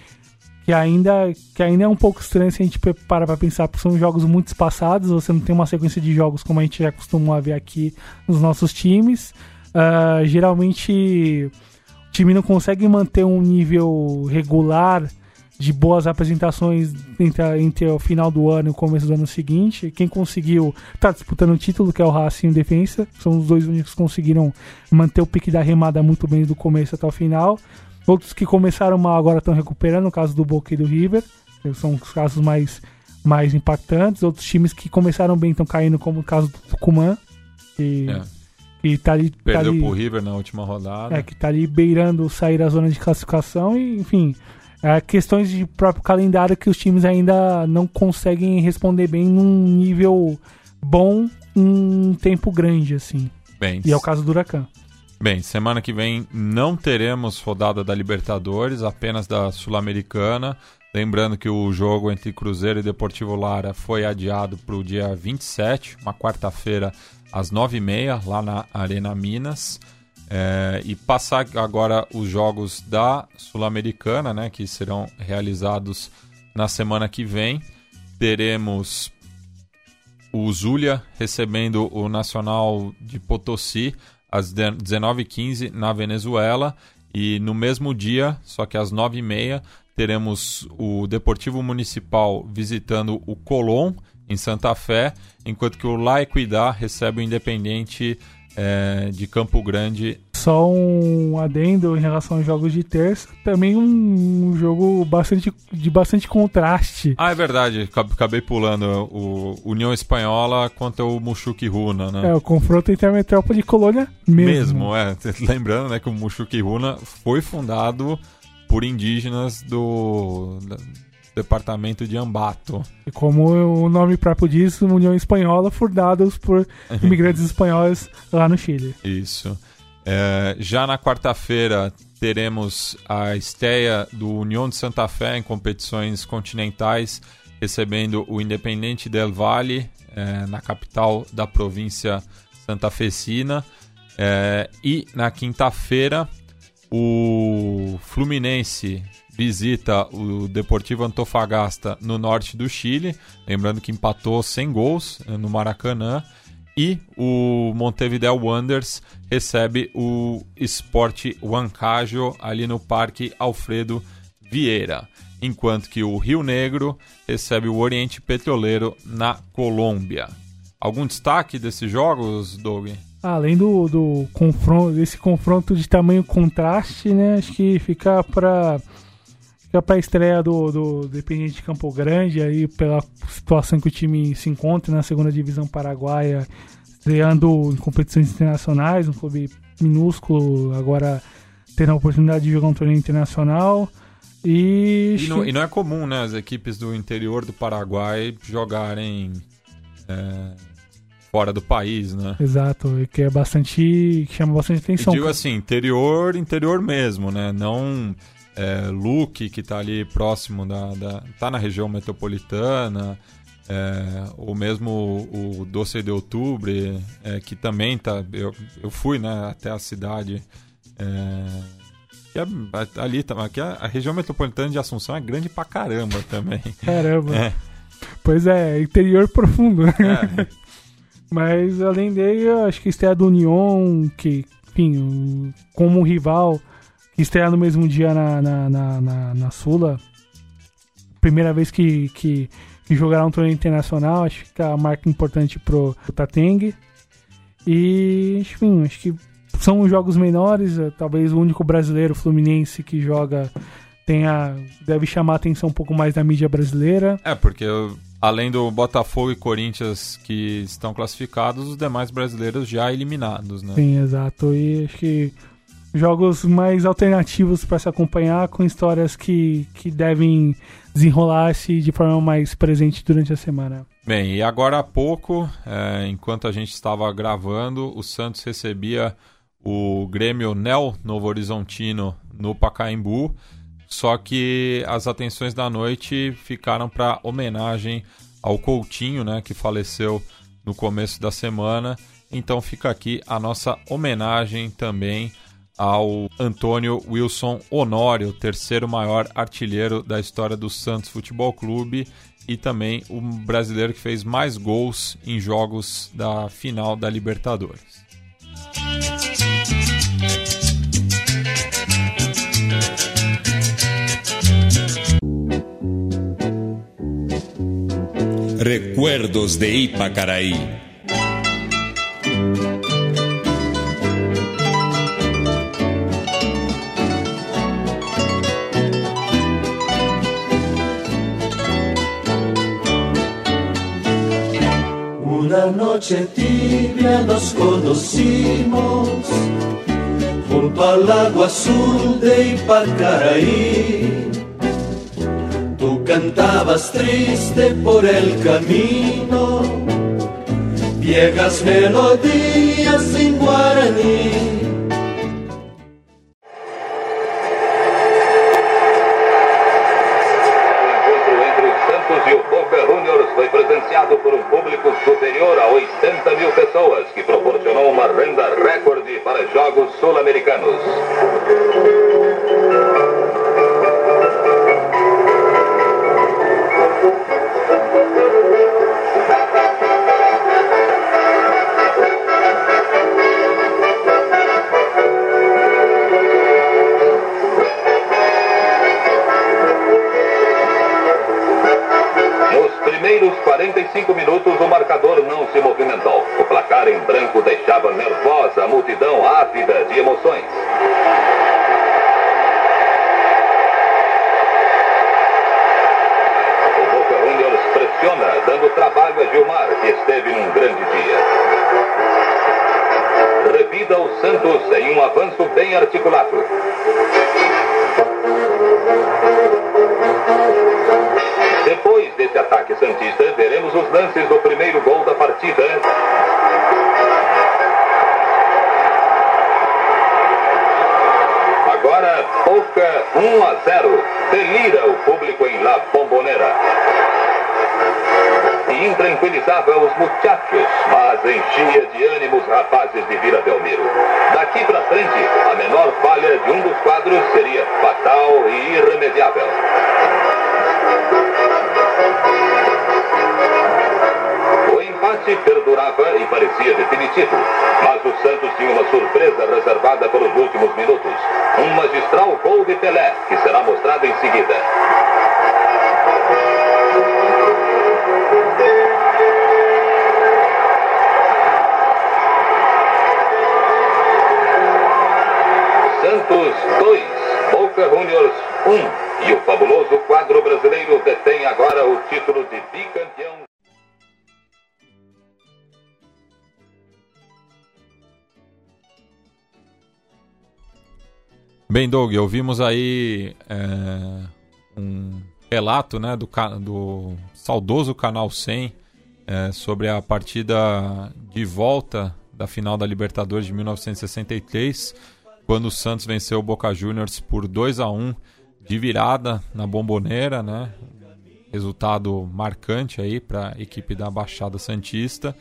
que, ainda, que ainda é um pouco estranho se a gente para para pensar, porque são jogos muito espaçados, você não tem uma sequência de jogos como a gente já costuma ver aqui nos nossos times. Uh, geralmente o time não consegue manter um nível regular de boas apresentações entre, entre o final do ano e o começo do ano seguinte. Quem conseguiu tá disputando o título, que é o Racing e o Defensa. São os dois únicos que conseguiram manter o pique da remada muito bem do começo até o final. Outros que começaram mal agora estão recuperando, no caso do Boca e do River. São os casos mais, mais impactantes. Outros times que começaram bem estão caindo, como o caso do Tucumã. Que, é. que tá ali, Perdeu tá ali, pro River na última rodada. É, que tá ali beirando sair da zona de classificação e, enfim é, questões de próprio calendário que os times ainda não conseguem responder bem num nível bom um tempo grande, assim. Bem, e é o caso do Huracan. Bem, semana que vem não teremos rodada da Libertadores, apenas da Sul-Americana. Lembrando que o jogo entre Cruzeiro e Deportivo Lara foi adiado para o dia 27, uma quarta-feira, às 9h30, lá na Arena Minas. É, e passar agora os jogos da Sul-Americana, né, que serão realizados na semana que vem. Teremos o Zulia recebendo o Nacional de Potosí às 19h15 na Venezuela. E no mesmo dia, só que às 9h30, teremos o Deportivo Municipal visitando o Colón em Santa Fé, enquanto que o La Equidad recebe o Independente é, de Campo Grande. Só um adendo em relação aos jogos de terça, também um, jogo bastante, de bastante contraste. Ah, é verdade, acabei pulando o União Espanhola contra o Mushuki Runa, né? É, o confronto entre a metrópole e Colônia mesmo. Mesmo, é. Lembrando né, que o Mushuki Runa foi fundado por indígenas do departamento de Ambato. E como o nome próprio diz, União Espanhola, fundados por imigrantes espanhóis lá no Chile. Isso. É, já na quarta-feira teremos a estreia do União de Santa Fé em competições continentais, recebendo o Independente del Valle, é, na capital da província Santa Fecina. É, e na quinta-feira, o Fluminense visita o Deportivo Antofagasta no norte do Chile, lembrando que empatou sem gols eh, no Maracanã. E o Montevideo Wanderers recebe o Sport Huancajo ali no Parque Alfredo Vieira. Enquanto que o Rio Negro recebe o Oriente Petroleiro na Colômbia. Algum destaque desses jogos, Doug? Além do, do confronto, desse confronto de tamanho contraste, né? Acho que fica para fica para a estreia do, do Independente de Campo Grande aí pela situação que o time se encontra na segunda divisão paraguaia, estreando em competições internacionais, um clube minúsculo, agora tendo a oportunidade de jogar um torneio internacional. E, e, não, e não é comum, né, as equipes do interior do Paraguai jogarem é, fora do país, né? Exato, que é bastante. que chama bastante atenção. E digo assim, interior, interior mesmo, né? Não é, Luque, que está ali próximo da, da. tá na região metropolitana. É, ou mesmo o, o Doce de Outubro, é, que também tá. Eu, eu fui né, até a cidade. É, que é, ali aqui a, a, região metropolitana de Assunção é grande pra caramba também. Caramba. É. Pois é, interior profundo. Né? É. Mas além dele, eu acho que estreia do Union, que, enfim, como um rival, que estreia no mesmo dia na, na, na, na, na Sula. Primeira vez que, que, que jogará um torneio internacional, acho que é uma marca importante pro, pro Tateng. E, enfim, acho que são jogos menores, é, talvez o único brasileiro Fluminense que joga tenha deve chamar a atenção um pouco mais da mídia brasileira. É, porque além do Botafogo e Corinthians que estão classificados, os demais brasileiros já eliminados, né? Sim, exato. E acho que jogos mais alternativos para se acompanhar com histórias que, que devem desenrolar-se de forma mais presente durante a semana. Bem, e agora há pouco, é, enquanto a gente estava gravando, o Santos recebia o Grêmio Nel Novo Horizontino no Pacaembu. Só que as atenções da noite ficaram para homenagem ao Coutinho, né, que faleceu no começo da semana. Então fica aqui a nossa homenagem também ao Antônio Wilson Honório, terceiro maior artilheiro da história do Santos Futebol Clube e também o brasileiro que fez mais gols em jogos da final da Libertadores. Recuerdos de Ipacaraí. Una noche tibia nos conocimos junto al agua azul de Ipacaraí cantabas triste por el camino, viejas melodías en guaraní. Enchia de ânimo os rapazes de Vila Belmiro. Daqui para frente, a menor falha de um dos quadros seria fatal e irremediável. O empate perdurava e parecia definitivo, mas o Santos tinha uma surpresa reservada para os últimos minutos. Um magistral gol de Pelé, que será mostrado em seguida. 1. E o fabuloso quadro brasileiro detém agora o título de bicampeão. Bem, Doug, ouvimos aí é, um relato né, do, do saudoso Canal 100 é, sobre a partida de volta da final da Libertadores de 1963, quando o Santos venceu o Boca Juniors por 2 a 1 de virada na Bomboneira, né? Resultado marcante aí para a equipe da Baixada Santista.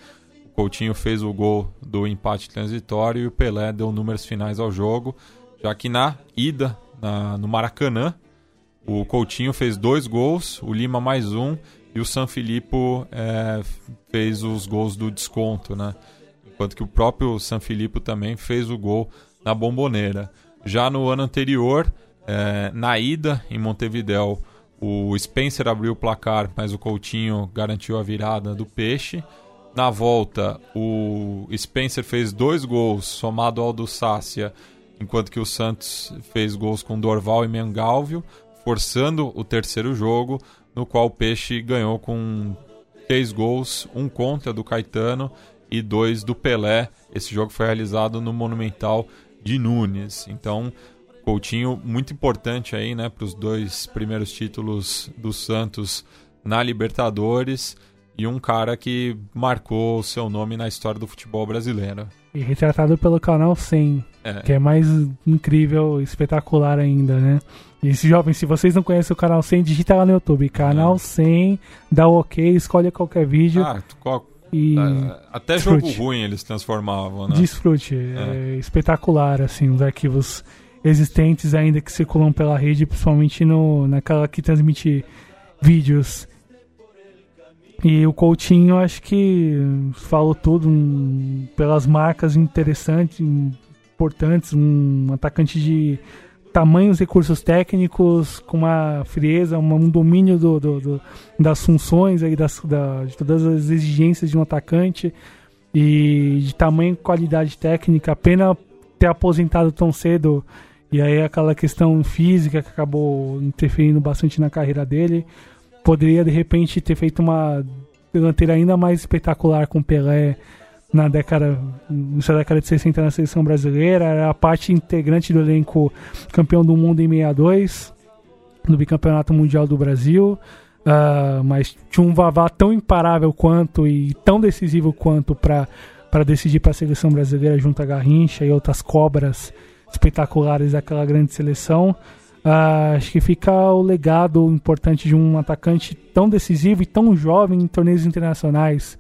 O Coutinho fez o gol do empate transitório e o Pelé deu números finais ao jogo, já que na ida na, no Maracanã, o Coutinho fez dois gols, o Lima mais um e o San Filippo é, fez os gols do desconto, né? Enquanto que o próprio San Filippo também fez o gol na Bomboneira. Já no ano anterior, é, na ida em Montevideo, o Spencer abriu o placar, mas o Coutinho garantiu a virada do Peixe. Na volta, o Spencer fez dois gols, somado ao do Sácia, enquanto que o Santos fez gols com Dorval e Mengalvio, forçando o terceiro jogo, no qual o Peixe ganhou com três gols, um contra do Caetano e dois do Pelé. Esse jogo foi realizado no Monumental de Nunes. Então, Coutinho muito importante aí, né, para os dois primeiros títulos do Santos na Libertadores e um cara que marcou o seu nome na história do futebol brasileiro. E retratado pelo canal 100, é. que é mais incrível, espetacular ainda, né? E esse jovem, se vocês não conhecem o canal 100, digita lá no YouTube, canal é. 100, dá o ok, escolhe qualquer vídeo. Ah, qual, e é, até desfrute. jogo ruim eles transformavam, né? Desfrute, é. é espetacular assim, os arquivos existentes ainda que circulam pela rede, principalmente no, naquela que transmite vídeos. E o Coutinho, acho que falou tudo um, pelas marcas interessantes, importantes, um atacante de tamanhos recursos técnicos, com uma frieza, um domínio do, do, do das funções, aí, das, da, de todas as exigências de um atacante e de tamanho e qualidade técnica. Pena ter aposentado tão cedo e aí aquela questão física que acabou interferindo bastante na carreira dele. Poderia de repente ter feito uma delanteira ainda mais espetacular com Pelé na década, nessa década de 60 na seleção brasileira. Era a parte integrante do elenco campeão do mundo em 62, no bicampeonato mundial do Brasil. Uh, mas tinha um Vavá tão imparável quanto e tão decisivo quanto para decidir para a seleção brasileira junto a Garrincha e outras cobras espetaculares daquela grande seleção. Uh, acho que fica o legado importante de um atacante tão decisivo e tão jovem em torneios internacionais.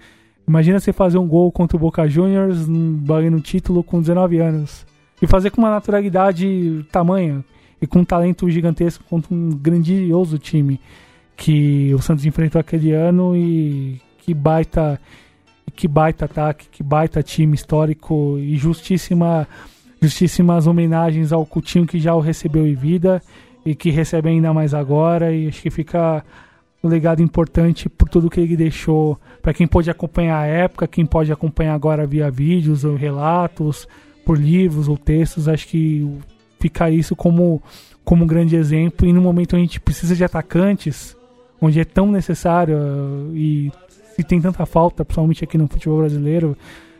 Imagina você fazer um gol contra o Boca Juniors, valendo título com 19 anos. E fazer com uma naturalidade tamanha e com um talento gigantesco contra um grandioso time que o Santos enfrentou aquele ano e que baita que baita ataque, que baita time histórico e justíssima justíssimas homenagens ao Coutinho que já o recebeu em vida e que recebe ainda mais agora e acho que fica um legado importante por tudo que ele deixou. Para quem pode acompanhar a época, quem pode acompanhar agora via vídeos ou relatos, por livros ou textos, acho que fica isso como como um grande exemplo. E no momento onde a gente precisa de atacantes, onde é tão necessário e se tem tanta falta, principalmente aqui no futebol brasileiro,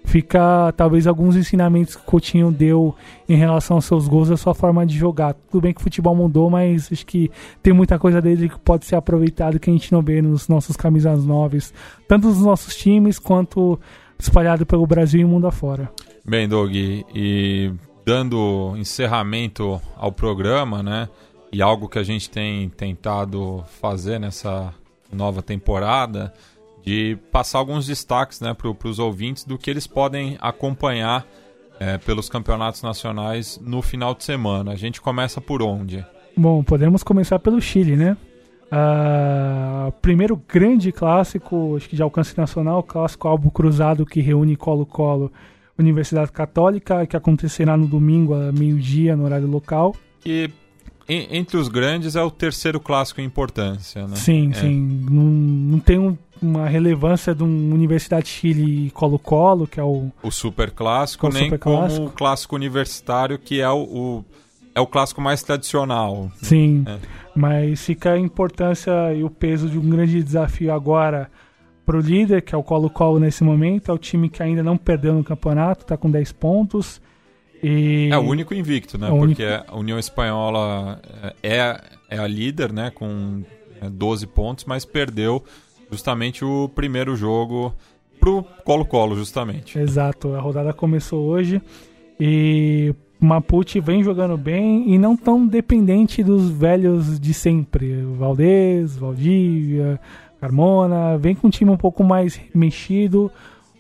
fica talvez alguns ensinamentos que o Coutinho deu em relação aos seus gols, a sua forma de jogar. Tudo bem que o futebol mudou, mas acho que tem muita coisa dele que pode ser aproveitado que a gente não vê nos nossos camisas novas, tanto nos nossos times quanto espalhado pelo Brasil e mundo afora. Bem, Doug, e dando encerramento ao programa, né? E algo que a gente tem tentado fazer nessa nova temporada de passar alguns destaques né, para os ouvintes do que eles podem acompanhar é, pelos campeonatos nacionais no final de semana. A gente começa por onde? Bom, podemos começar pelo Chile, né? Uh, primeiro grande clássico, acho que de alcance nacional, clássico Albo Cruzado que reúne Colo-Colo Universidade Católica, que acontecerá no domingo a meio-dia no horário local. E entre os grandes é o terceiro clássico em importância, né? Sim, é. sim. Não, não tem um uma relevância de uma Universidade Chile Colo-Colo, que é o... O super clássico, o nem super -clássico. como o clássico universitário, que é o, o é o clássico mais tradicional. Sim, É. mas fica a importância e o peso de um grande desafio agora pro líder, que é o Colo-Colo nesse momento, é o time que ainda não perdeu no campeonato, tá com 10 pontos. E É o único invicto, né? É o único- Porque a União Espanhola é, é a líder, né? Com é, 12 pontos, mas perdeu justamente o primeiro jogo pro Colo-Colo, justamente. Exato, a rodada começou hoje e Mapuche vem jogando bem e não tão dependente dos velhos de sempre. Valdez, Valdívia, Carmona, vem com um time um pouco mais mexido,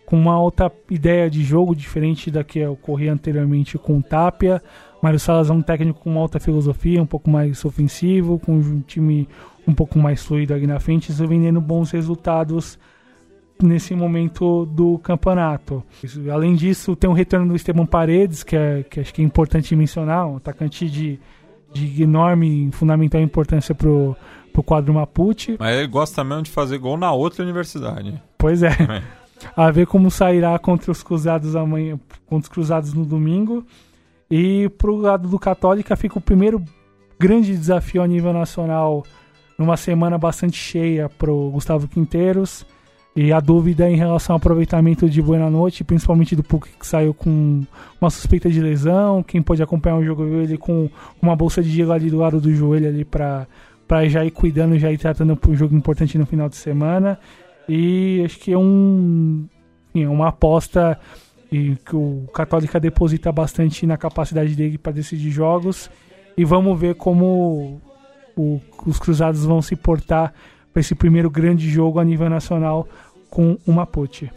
com uma outra ideia de jogo diferente da que ocorria anteriormente com o Tapia. Mário Salas é um técnico com outra filosofia, um pouco mais ofensivo, com um time um pouco mais fluido ali na frente, isso vem dando bons resultados nesse momento do campeonato. Além disso, tem o retorno do Esteban Paredes, que, é, que acho que é importante mencionar, um atacante de, de enorme fundamental importância pro, pro quadro Mapuche. Mas ele gosta mesmo de fazer gol na outra universidade. Pois é. É. A ver como sairá contra os Cruzados amanhã, contra os Cruzados no domingo. E pro lado do Católica fica o primeiro grande desafio a nível nacional numa semana bastante cheia pro Gustavo Quinteiros. E a dúvida em relação ao aproveitamento de Buena Noite, principalmente do Puck que saiu com uma suspeita de lesão. Quem pode acompanhar o jogo ele com uma bolsa de gelo ali do lado do joelho ali para para já ir cuidando, já ir tratando para um jogo importante no final de semana. E acho que é um enfim, é uma aposta e que o Católica deposita bastante na capacidade dele para decidir jogos. E vamos ver como o- os Cruzados vão se portar para esse primeiro grande jogo a nível nacional com o Mapuche.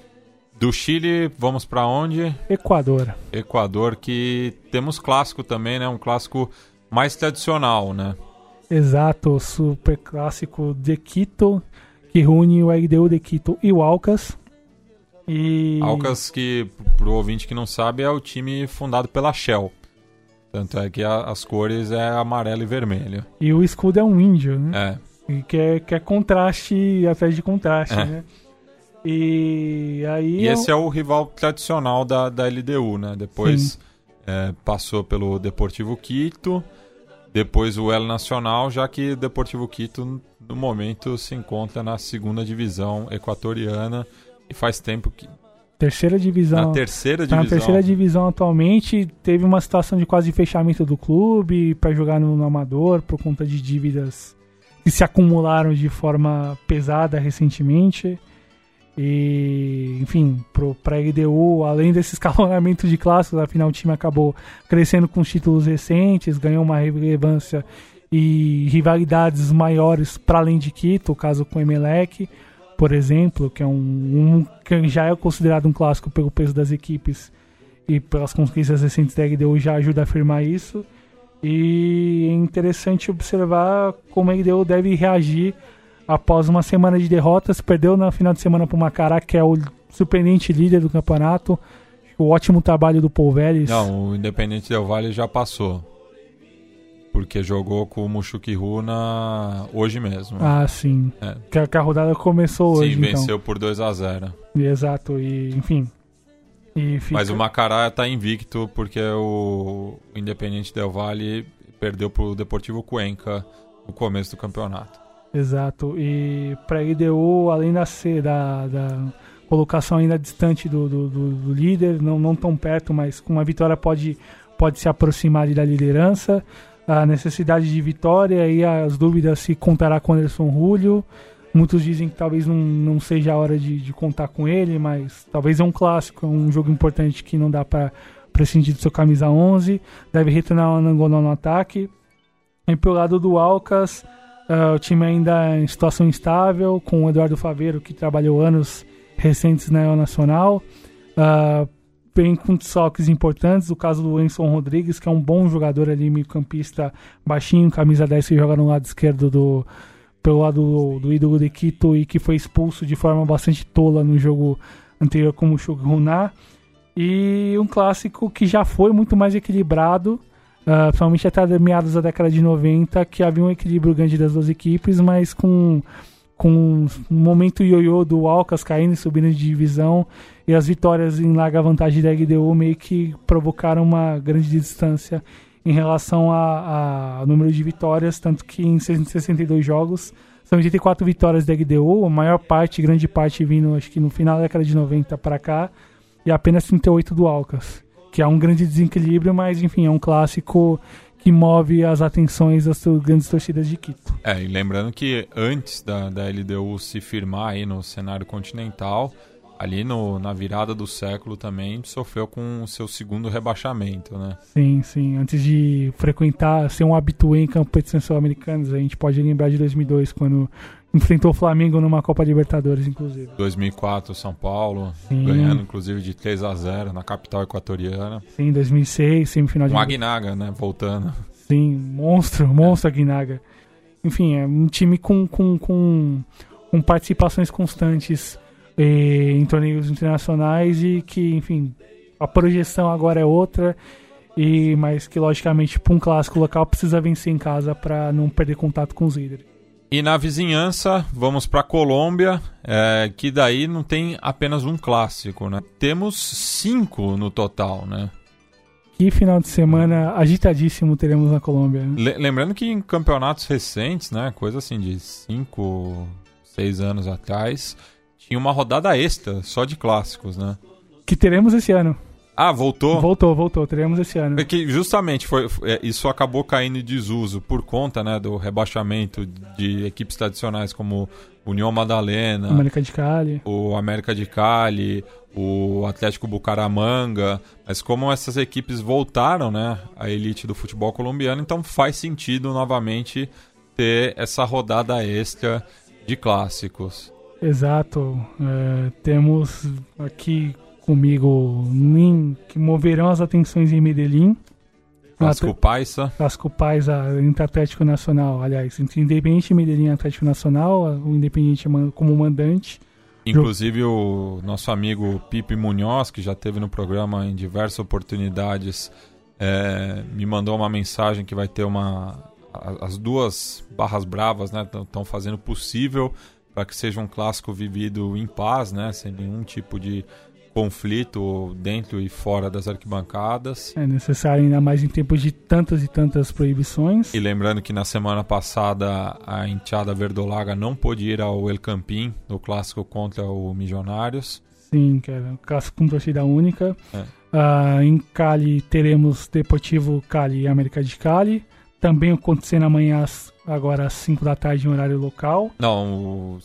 Do Chile, vamos pra onde? Equador. Equador, que temos clássico também, né? Um clássico mais tradicional, né? Exato, super clássico de Quito, que reúne o RDU de Quito e o Alcas. E Alcas, que, pro ouvinte que não sabe, é o time fundado pela Shell. Tanto é que a- as cores é amarelo e vermelho. E o escudo é um índio, né? É. E que é, que é contraste atrás de contraste, É. né? E aí. E é esse é o rival tradicional da, da LDU, né? Depois é, passou pelo Deportivo Quito, depois o El Nacional, já que o Deportivo Quito, no momento, se encontra na segunda divisão equatoriana e faz tempo que. terceira divisão. Na terceira Tá divisão. na terceira divisão atualmente. Teve uma situação de quase fechamento do clube para jogar no, no Amador por conta de dívidas que se acumularam de forma pesada recentemente. E, enfim, pro, pra LDU, além desse escalonamento de clássicos, afinal o time acabou crescendo com os títulos recentes, ganhou uma relevância e rivalidades maiores para além de Quito, o caso com o Emelec, por exemplo, que é um, um que já é considerado um clássico pelo peso das equipes e pelas conquistas recentes da LDU já ajuda a afirmar isso. E é interessante observar como a LDU deve reagir após uma semana de derrotas. Perdeu na final de semana para o Macará, que é o surpreendente líder do campeonato. O ótimo trabalho do Paul Vélez. Não, o Independente Del Valle já passou. Porque jogou com o Mushukiru na... hoje mesmo. Ah, sim. É. Que, a- que a rodada começou Sim, hoje, então. venceu por 2 a 0 Exato, e enfim. E fica... Mas o Macará tá invicto porque o Independente Del Valle perdeu pro Deportivo Cuenca no começo do campeonato. Exato. E para LDU, além da, ser, da, da colocação ainda distante do, do, do- do líder, não, não tão perto, mas com uma vitória pode, pode se aproximar ali da liderança. A necessidade de vitória e as dúvidas se contará com Anderson Julio. Muitos dizem que talvez não, não seja a hora de, de contar com ele, mas talvez é um clássico, é um jogo importante que não dá para prescindir do seu camisa 11. Deve retornar o Anangola no ataque. E pelo lado do Alcas, ah, o time ainda em situação instável, com o Eduardo Faveiro, que trabalhou anos recentes na El Nacional. Ah, vem com desfalques importantes, o caso do Enson Rodrigues, que é um bom jogador ali, meio-campista baixinho, camisa 10 que joga no lado esquerdo do pelo lado do, do ídolo de Quito e que foi expulso de forma bastante tola no jogo anterior como o Shoguná. E um clássico que já foi muito mais equilibrado, ah, principalmente até meados da década de 90, que havia um equilíbrio grande das duas equipes, mas com, com um momento ioiô do Alcas caindo e subindo de divisão e as vitórias em larga vantagem da LDU meio que provocaram uma grande distância em relação ao número de vitórias, tanto que em 62 jogos são 84 vitórias da LDU, a maior parte, grande parte vindo, acho que no final da década de 90 para cá, e apenas 38 do Alcas, que é um grande desequilíbrio, mas enfim, é um clássico que move as atenções das grandes torcidas de Quito. É, e lembrando que antes da, da LDU se firmar aí no cenário continental, ali no, na virada do século também sofreu com o seu segundo rebaixamento, né? Sim, sim. Antes de frequentar, ser um habitué em competições sul-americanas, a gente pode lembrar de 2002, quando enfrentou o Flamengo numa Copa Libertadores, inclusive. 2004, São Paulo, sim. ganhando inclusive de 3 a 0 na capital equatoriana. Sim, 2006, semifinal de... Com Aguinaga, né? Voltando. Sim, monstro, monstro é. Aguinaga. Enfim, é um time com, com, com, com participações constantes eh, em torneios internacionais e que, enfim, a projeção agora é outra. E, mas que logicamente para um clássico local precisa vencer em casa para não perder contato com os líderes. E na vizinhança, vamos para Colômbia, é, que daí não tem apenas um clássico, né? Temos cinco no total, né? Que final de semana agitadíssimo teremos na Colômbia. Né? Lembrando que em campeonatos recentes, né? Coisa assim de cinco, seis anos atrás, tinha uma rodada extra só de clássicos, né? Que teremos esse ano. Ah, voltou? Voltou, voltou. Teremos esse ano. É que justamente foi, é, isso acabou caindo em desuso por conta né, do rebaixamento de equipes tradicionais como União Madalena, América de Cali, o América de Cali, o Atlético Bucaramanga. Mas como essas equipes voltaram né, à elite do futebol colombiano, então faz sentido novamente ter essa rodada extra de clássicos. Exato. É, temos aqui comigo que moverão as atenções em Medellín. Clássico Paisa. Clássico Paisa entre Atlético Nacional, aliás, entre Independente Medellín e Atlético Nacional, o Independente como mandante. Inclusive o nosso amigo Pipe Munhoz, que já teve no programa em diversas oportunidades, é, me mandou uma mensagem que vai ter uma. As duas barras bravas estão né, fazendo possível para que seja um clássico vivido em paz, né, sem nenhum tipo de conflito dentro e fora das arquibancadas. É necessário ainda mais em tempos de tantas e tantas proibições. E lembrando que na semana passada a enteada verdolaga não pôde ir ao El Campín no clássico contra o Milionários. Sim, que era um clássico com torcida única. É. Uh, em Cali teremos Deportivo Cali e América de Cali. Também acontecendo amanhã, agora às 5 da tarde, em horário local. Não,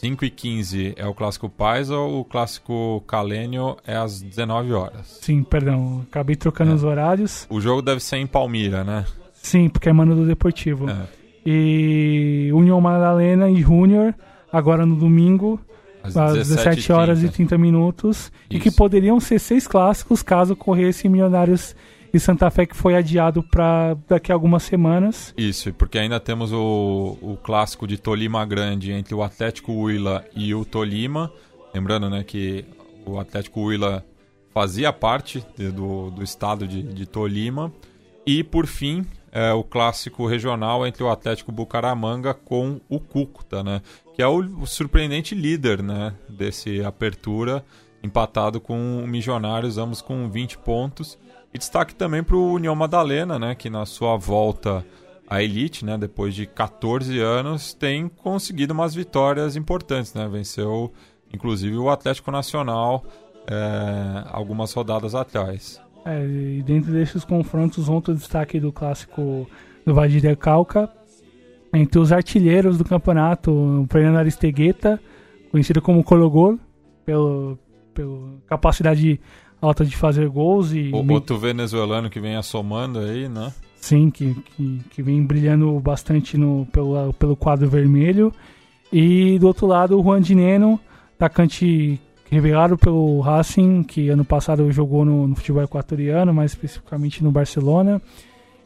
5 e 15 é o clássico ou o clássico Calênio é às 19 horas? Sim, perdão, acabei trocando é. os horários. O jogo deve ser em Palmira, né? Sim, porque é mano do Deportivo. É. E União Madalena e Júnior, agora no domingo, às, às 17 horas e 30 minutos. Isso. E que poderiam ser seis clássicos caso ocorresse Milionários e Santa Fé que foi adiado para daqui a algumas semanas. Isso, porque ainda temos o, o clássico de Tolima Grande entre o Atlético Huila e o Tolima. Lembrando né, que o Atlético Huila fazia parte de, do, do estado de, de Tolima. E, por fim, é, o clássico regional entre o Atlético Bucaramanga com o Cúcuta, né? Que é o, o surpreendente líder né, desse apertura, empatado com o Milionários, ambos com 20 pontos. E destaque também para o União Madalena, né, que na sua volta à elite, né, depois de 14 anos, tem conseguido umas vitórias importantes. Né? Venceu, inclusive, o Atlético Nacional é, algumas rodadas atrás. É, e dentro desses confrontos, outro destaque do clássico do Valle del Cauca, entre os artilheiros do campeonato, o Fernando Aristegueta, conhecido como Cologol, pelo, pela capacidade alta de fazer gols e. O outro venezuelano que vem assomando aí, né? Sim, que, que, que vem brilhando bastante no, pelo, pelo quadro vermelho. E do outro lado, o Juan Dineno, atacante revelado pelo Racing, que ano passado jogou no, no, futebol equatoriano, mais especificamente no Barcelona.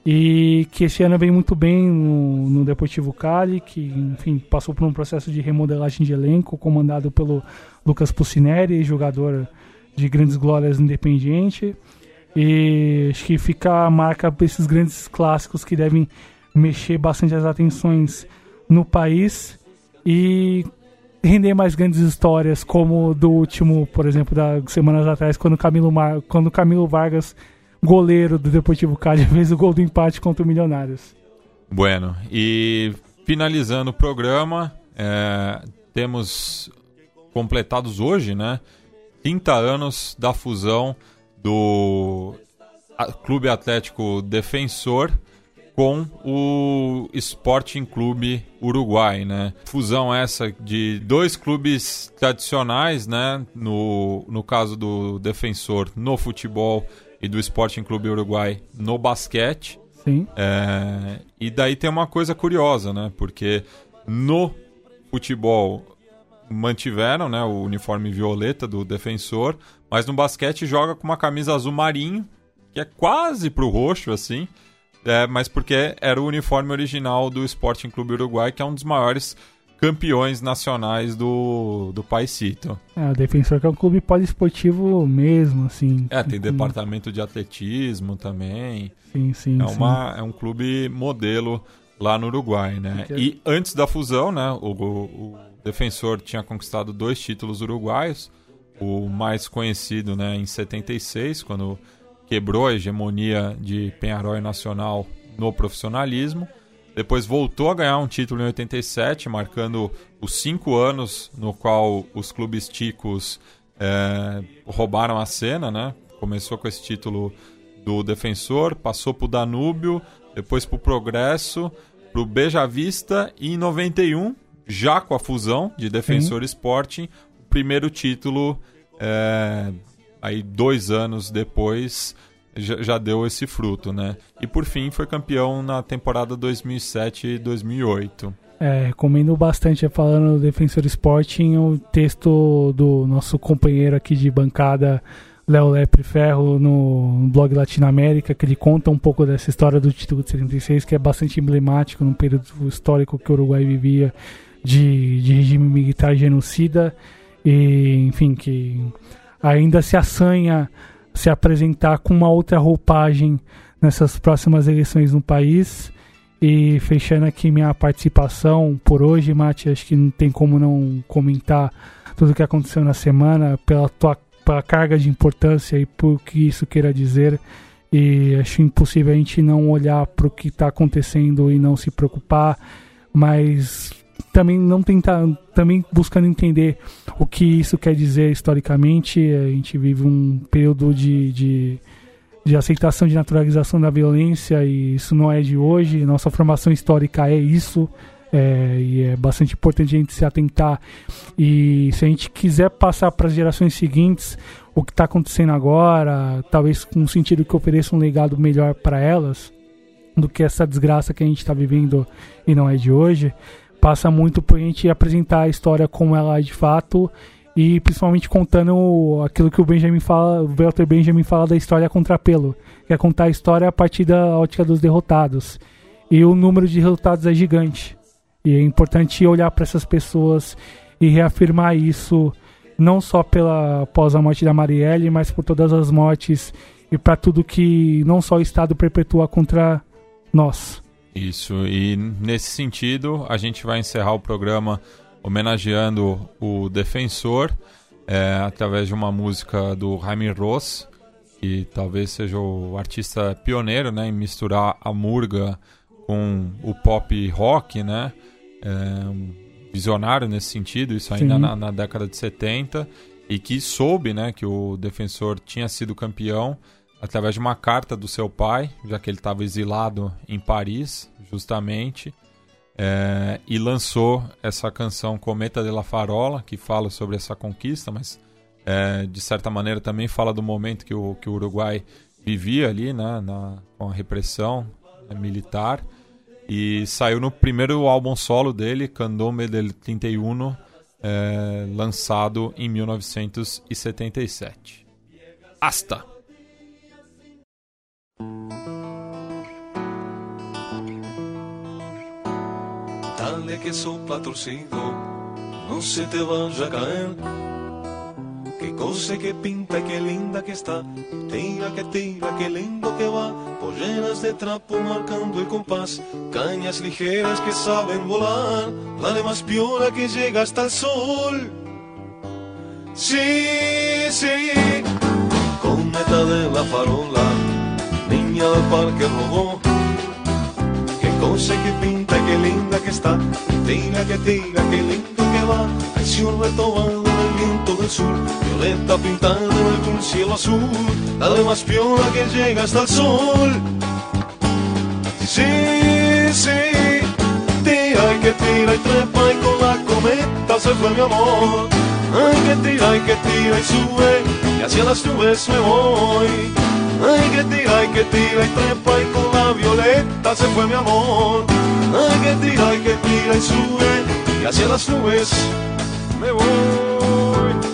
E que esse ano vem muito bem no, no Deportivo Cali, que enfim passou por um processo de remodelagem de elenco, comandado pelo Lucas Pucineri, jogador de grandes glórias independente. E acho que fica a marca para esses grandes clássicos que devem mexer bastante as atenções no país e render mais grandes histórias, como do último, por exemplo, da semanas atrás, quando Camilo, Mar... quando Camilo Vargas goleiro do Deportivo Cali fez o gol do empate contra o Milionários. Bueno, e finalizando o programa, é, temos completados hoje, né? 30 anos da fusão do Clube Atlético Defensor com o Sporting Clube Uruguai, né? Fusão essa de dois clubes tradicionais, né? No, no caso do Defensor no futebol e do Sporting Clube Uruguai no basquete. Sim. É, e daí tem uma coisa curiosa, né? Porque no futebol mantiveram né, o uniforme violeta do defensor, mas no basquete joga com uma camisa azul marinho, que é quase pro roxo, assim, é, mas porque era o uniforme original do Sporting Clube Uruguai, que é um dos maiores campeões nacionais do, do Paisito. É, o Defensor que é um clube poliesportivo mesmo, assim. É, tem departamento de atletismo também. Sim, sim, é, sim. uma, é um clube modelo lá no Uruguai, né? E antes da fusão, né, o, o Defensor tinha conquistado dois títulos uruguaios, o mais conhecido né, em 76, quando quebrou a hegemonia de Penharol Nacional no profissionalismo. Depois voltou a ganhar um título em 87, marcando os cinco anos no qual os clubes ticos é, roubaram a cena. Né? Começou com esse título do Defensor, passou para o Danúbio, depois para o Progresso, para o Beja Vista e em 91 já com a fusão de Defensor Sim. Sporting, o primeiro título, é, aí dois anos depois, já, já, deu esse fruto, né? E por fim foi campeão na temporada 2007 e 2008. É, recomendo bastante, falando do Defensor Sporting, o texto do nosso companheiro aqui de bancada, Léo Lepre Ferro, no blog Latinoamérica, que ele conta um pouco dessa história do título de 76, que é bastante emblemático num período histórico que o Uruguai vivia de, de regime militar genocida e, enfim, que ainda se assanha se apresentar com uma outra roupagem nessas próximas eleições no país. E fechando aqui minha participação por hoje, Mati, acho que não tem como não comentar tudo o que aconteceu na semana, pela tua pela carga de importância e por que isso queira dizer. E acho impossível a gente não olhar para o que está acontecendo e não se preocupar, mas também não tentar, também buscando entender o que isso quer dizer historicamente. A gente vive um período de, de, de aceitação, de naturalização da violência e isso não é de hoje. Nossa formação histórica é isso. É, e é bastante importante a gente se atentar. E se a gente quiser passar para as gerações seguintes o que está acontecendo agora, talvez com um sentido que ofereça um legado melhor para elas do que essa desgraça que a gente está vivendo e não é de hoje, passa muito por a gente apresentar a história como ela é de fato e principalmente contando aquilo que o Benjamin fala, o Walter Benjamin fala da história contra pelo, que é contar a história a partir da ótica dos derrotados. E o número de derrotados é gigante. E é importante olhar para essas pessoas e reafirmar isso não só pela após a morte da Marielle, mas por todas as mortes e para tudo que não só o Estado perpetua contra nós. Isso, e nesse sentido, a gente vai encerrar o programa homenageando o Defensor é, através de uma música do Jaime Ross, que talvez seja o artista pioneiro né, em misturar a murga com o pop rock, né? É, um visionário nesse sentido, isso ainda na, na, década de 70, e que soube né, que o Defensor tinha sido campeão através de uma carta do seu pai, já que ele estava exilado em Paris, justamente, é, e lançou essa canção Cometa de la Farola, que fala sobre essa conquista, mas é, de certa maneira também fala do momento que o, que o Uruguai vivia ali, né, na, com a repressão né, militar, e saiu no primeiro álbum solo dele, Candombe del 31, é, lançado em 1977. Hasta! Dale que sopla torcido, no se te vaya a caer. Qué cosa que pinta, qué linda que está. Tira que tira, qué lindo que va. Polleras de trapo marcando el compás. Cañas ligeras que saben volar. Dale más piola que llega hasta el sol. Sí, sí. Cometa de la farola niña del parque rodó. Qué cosa que pinta, qué linda que está. Tira que tira, qué lindo que va. El cielo retomado en el viento del sur. Violeta pintada en el cielo azul. Dale más piola que llega hasta el sol. Sí, sí. Tira y que tira y trepa y con la cometa se fue mi amor. Ay, que tira y que tira y sube y hacia las nubes me voy. Ay, que tira y que tira y trepa y con la violeta se fue mi amor. Ay, que tira y que tira y sube y hacia las nubes me voy.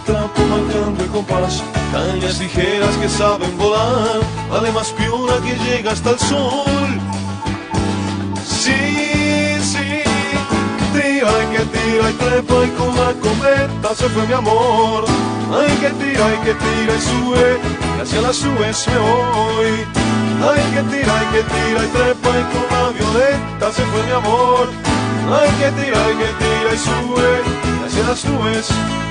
Trapo marcando el compás, cañas ligeras que saben volar. Vale más piola que llega hasta el sol. Sí, sí, tira y que tira y trepa y con la cometa se fue mi amor. Ay, que tira y que tira y sube hacia las nubes me voy. Ay, que tira y que tira y trepa y con la violeta se fue mi amor. Ay, que tira y que tira y sube y hacia las nubes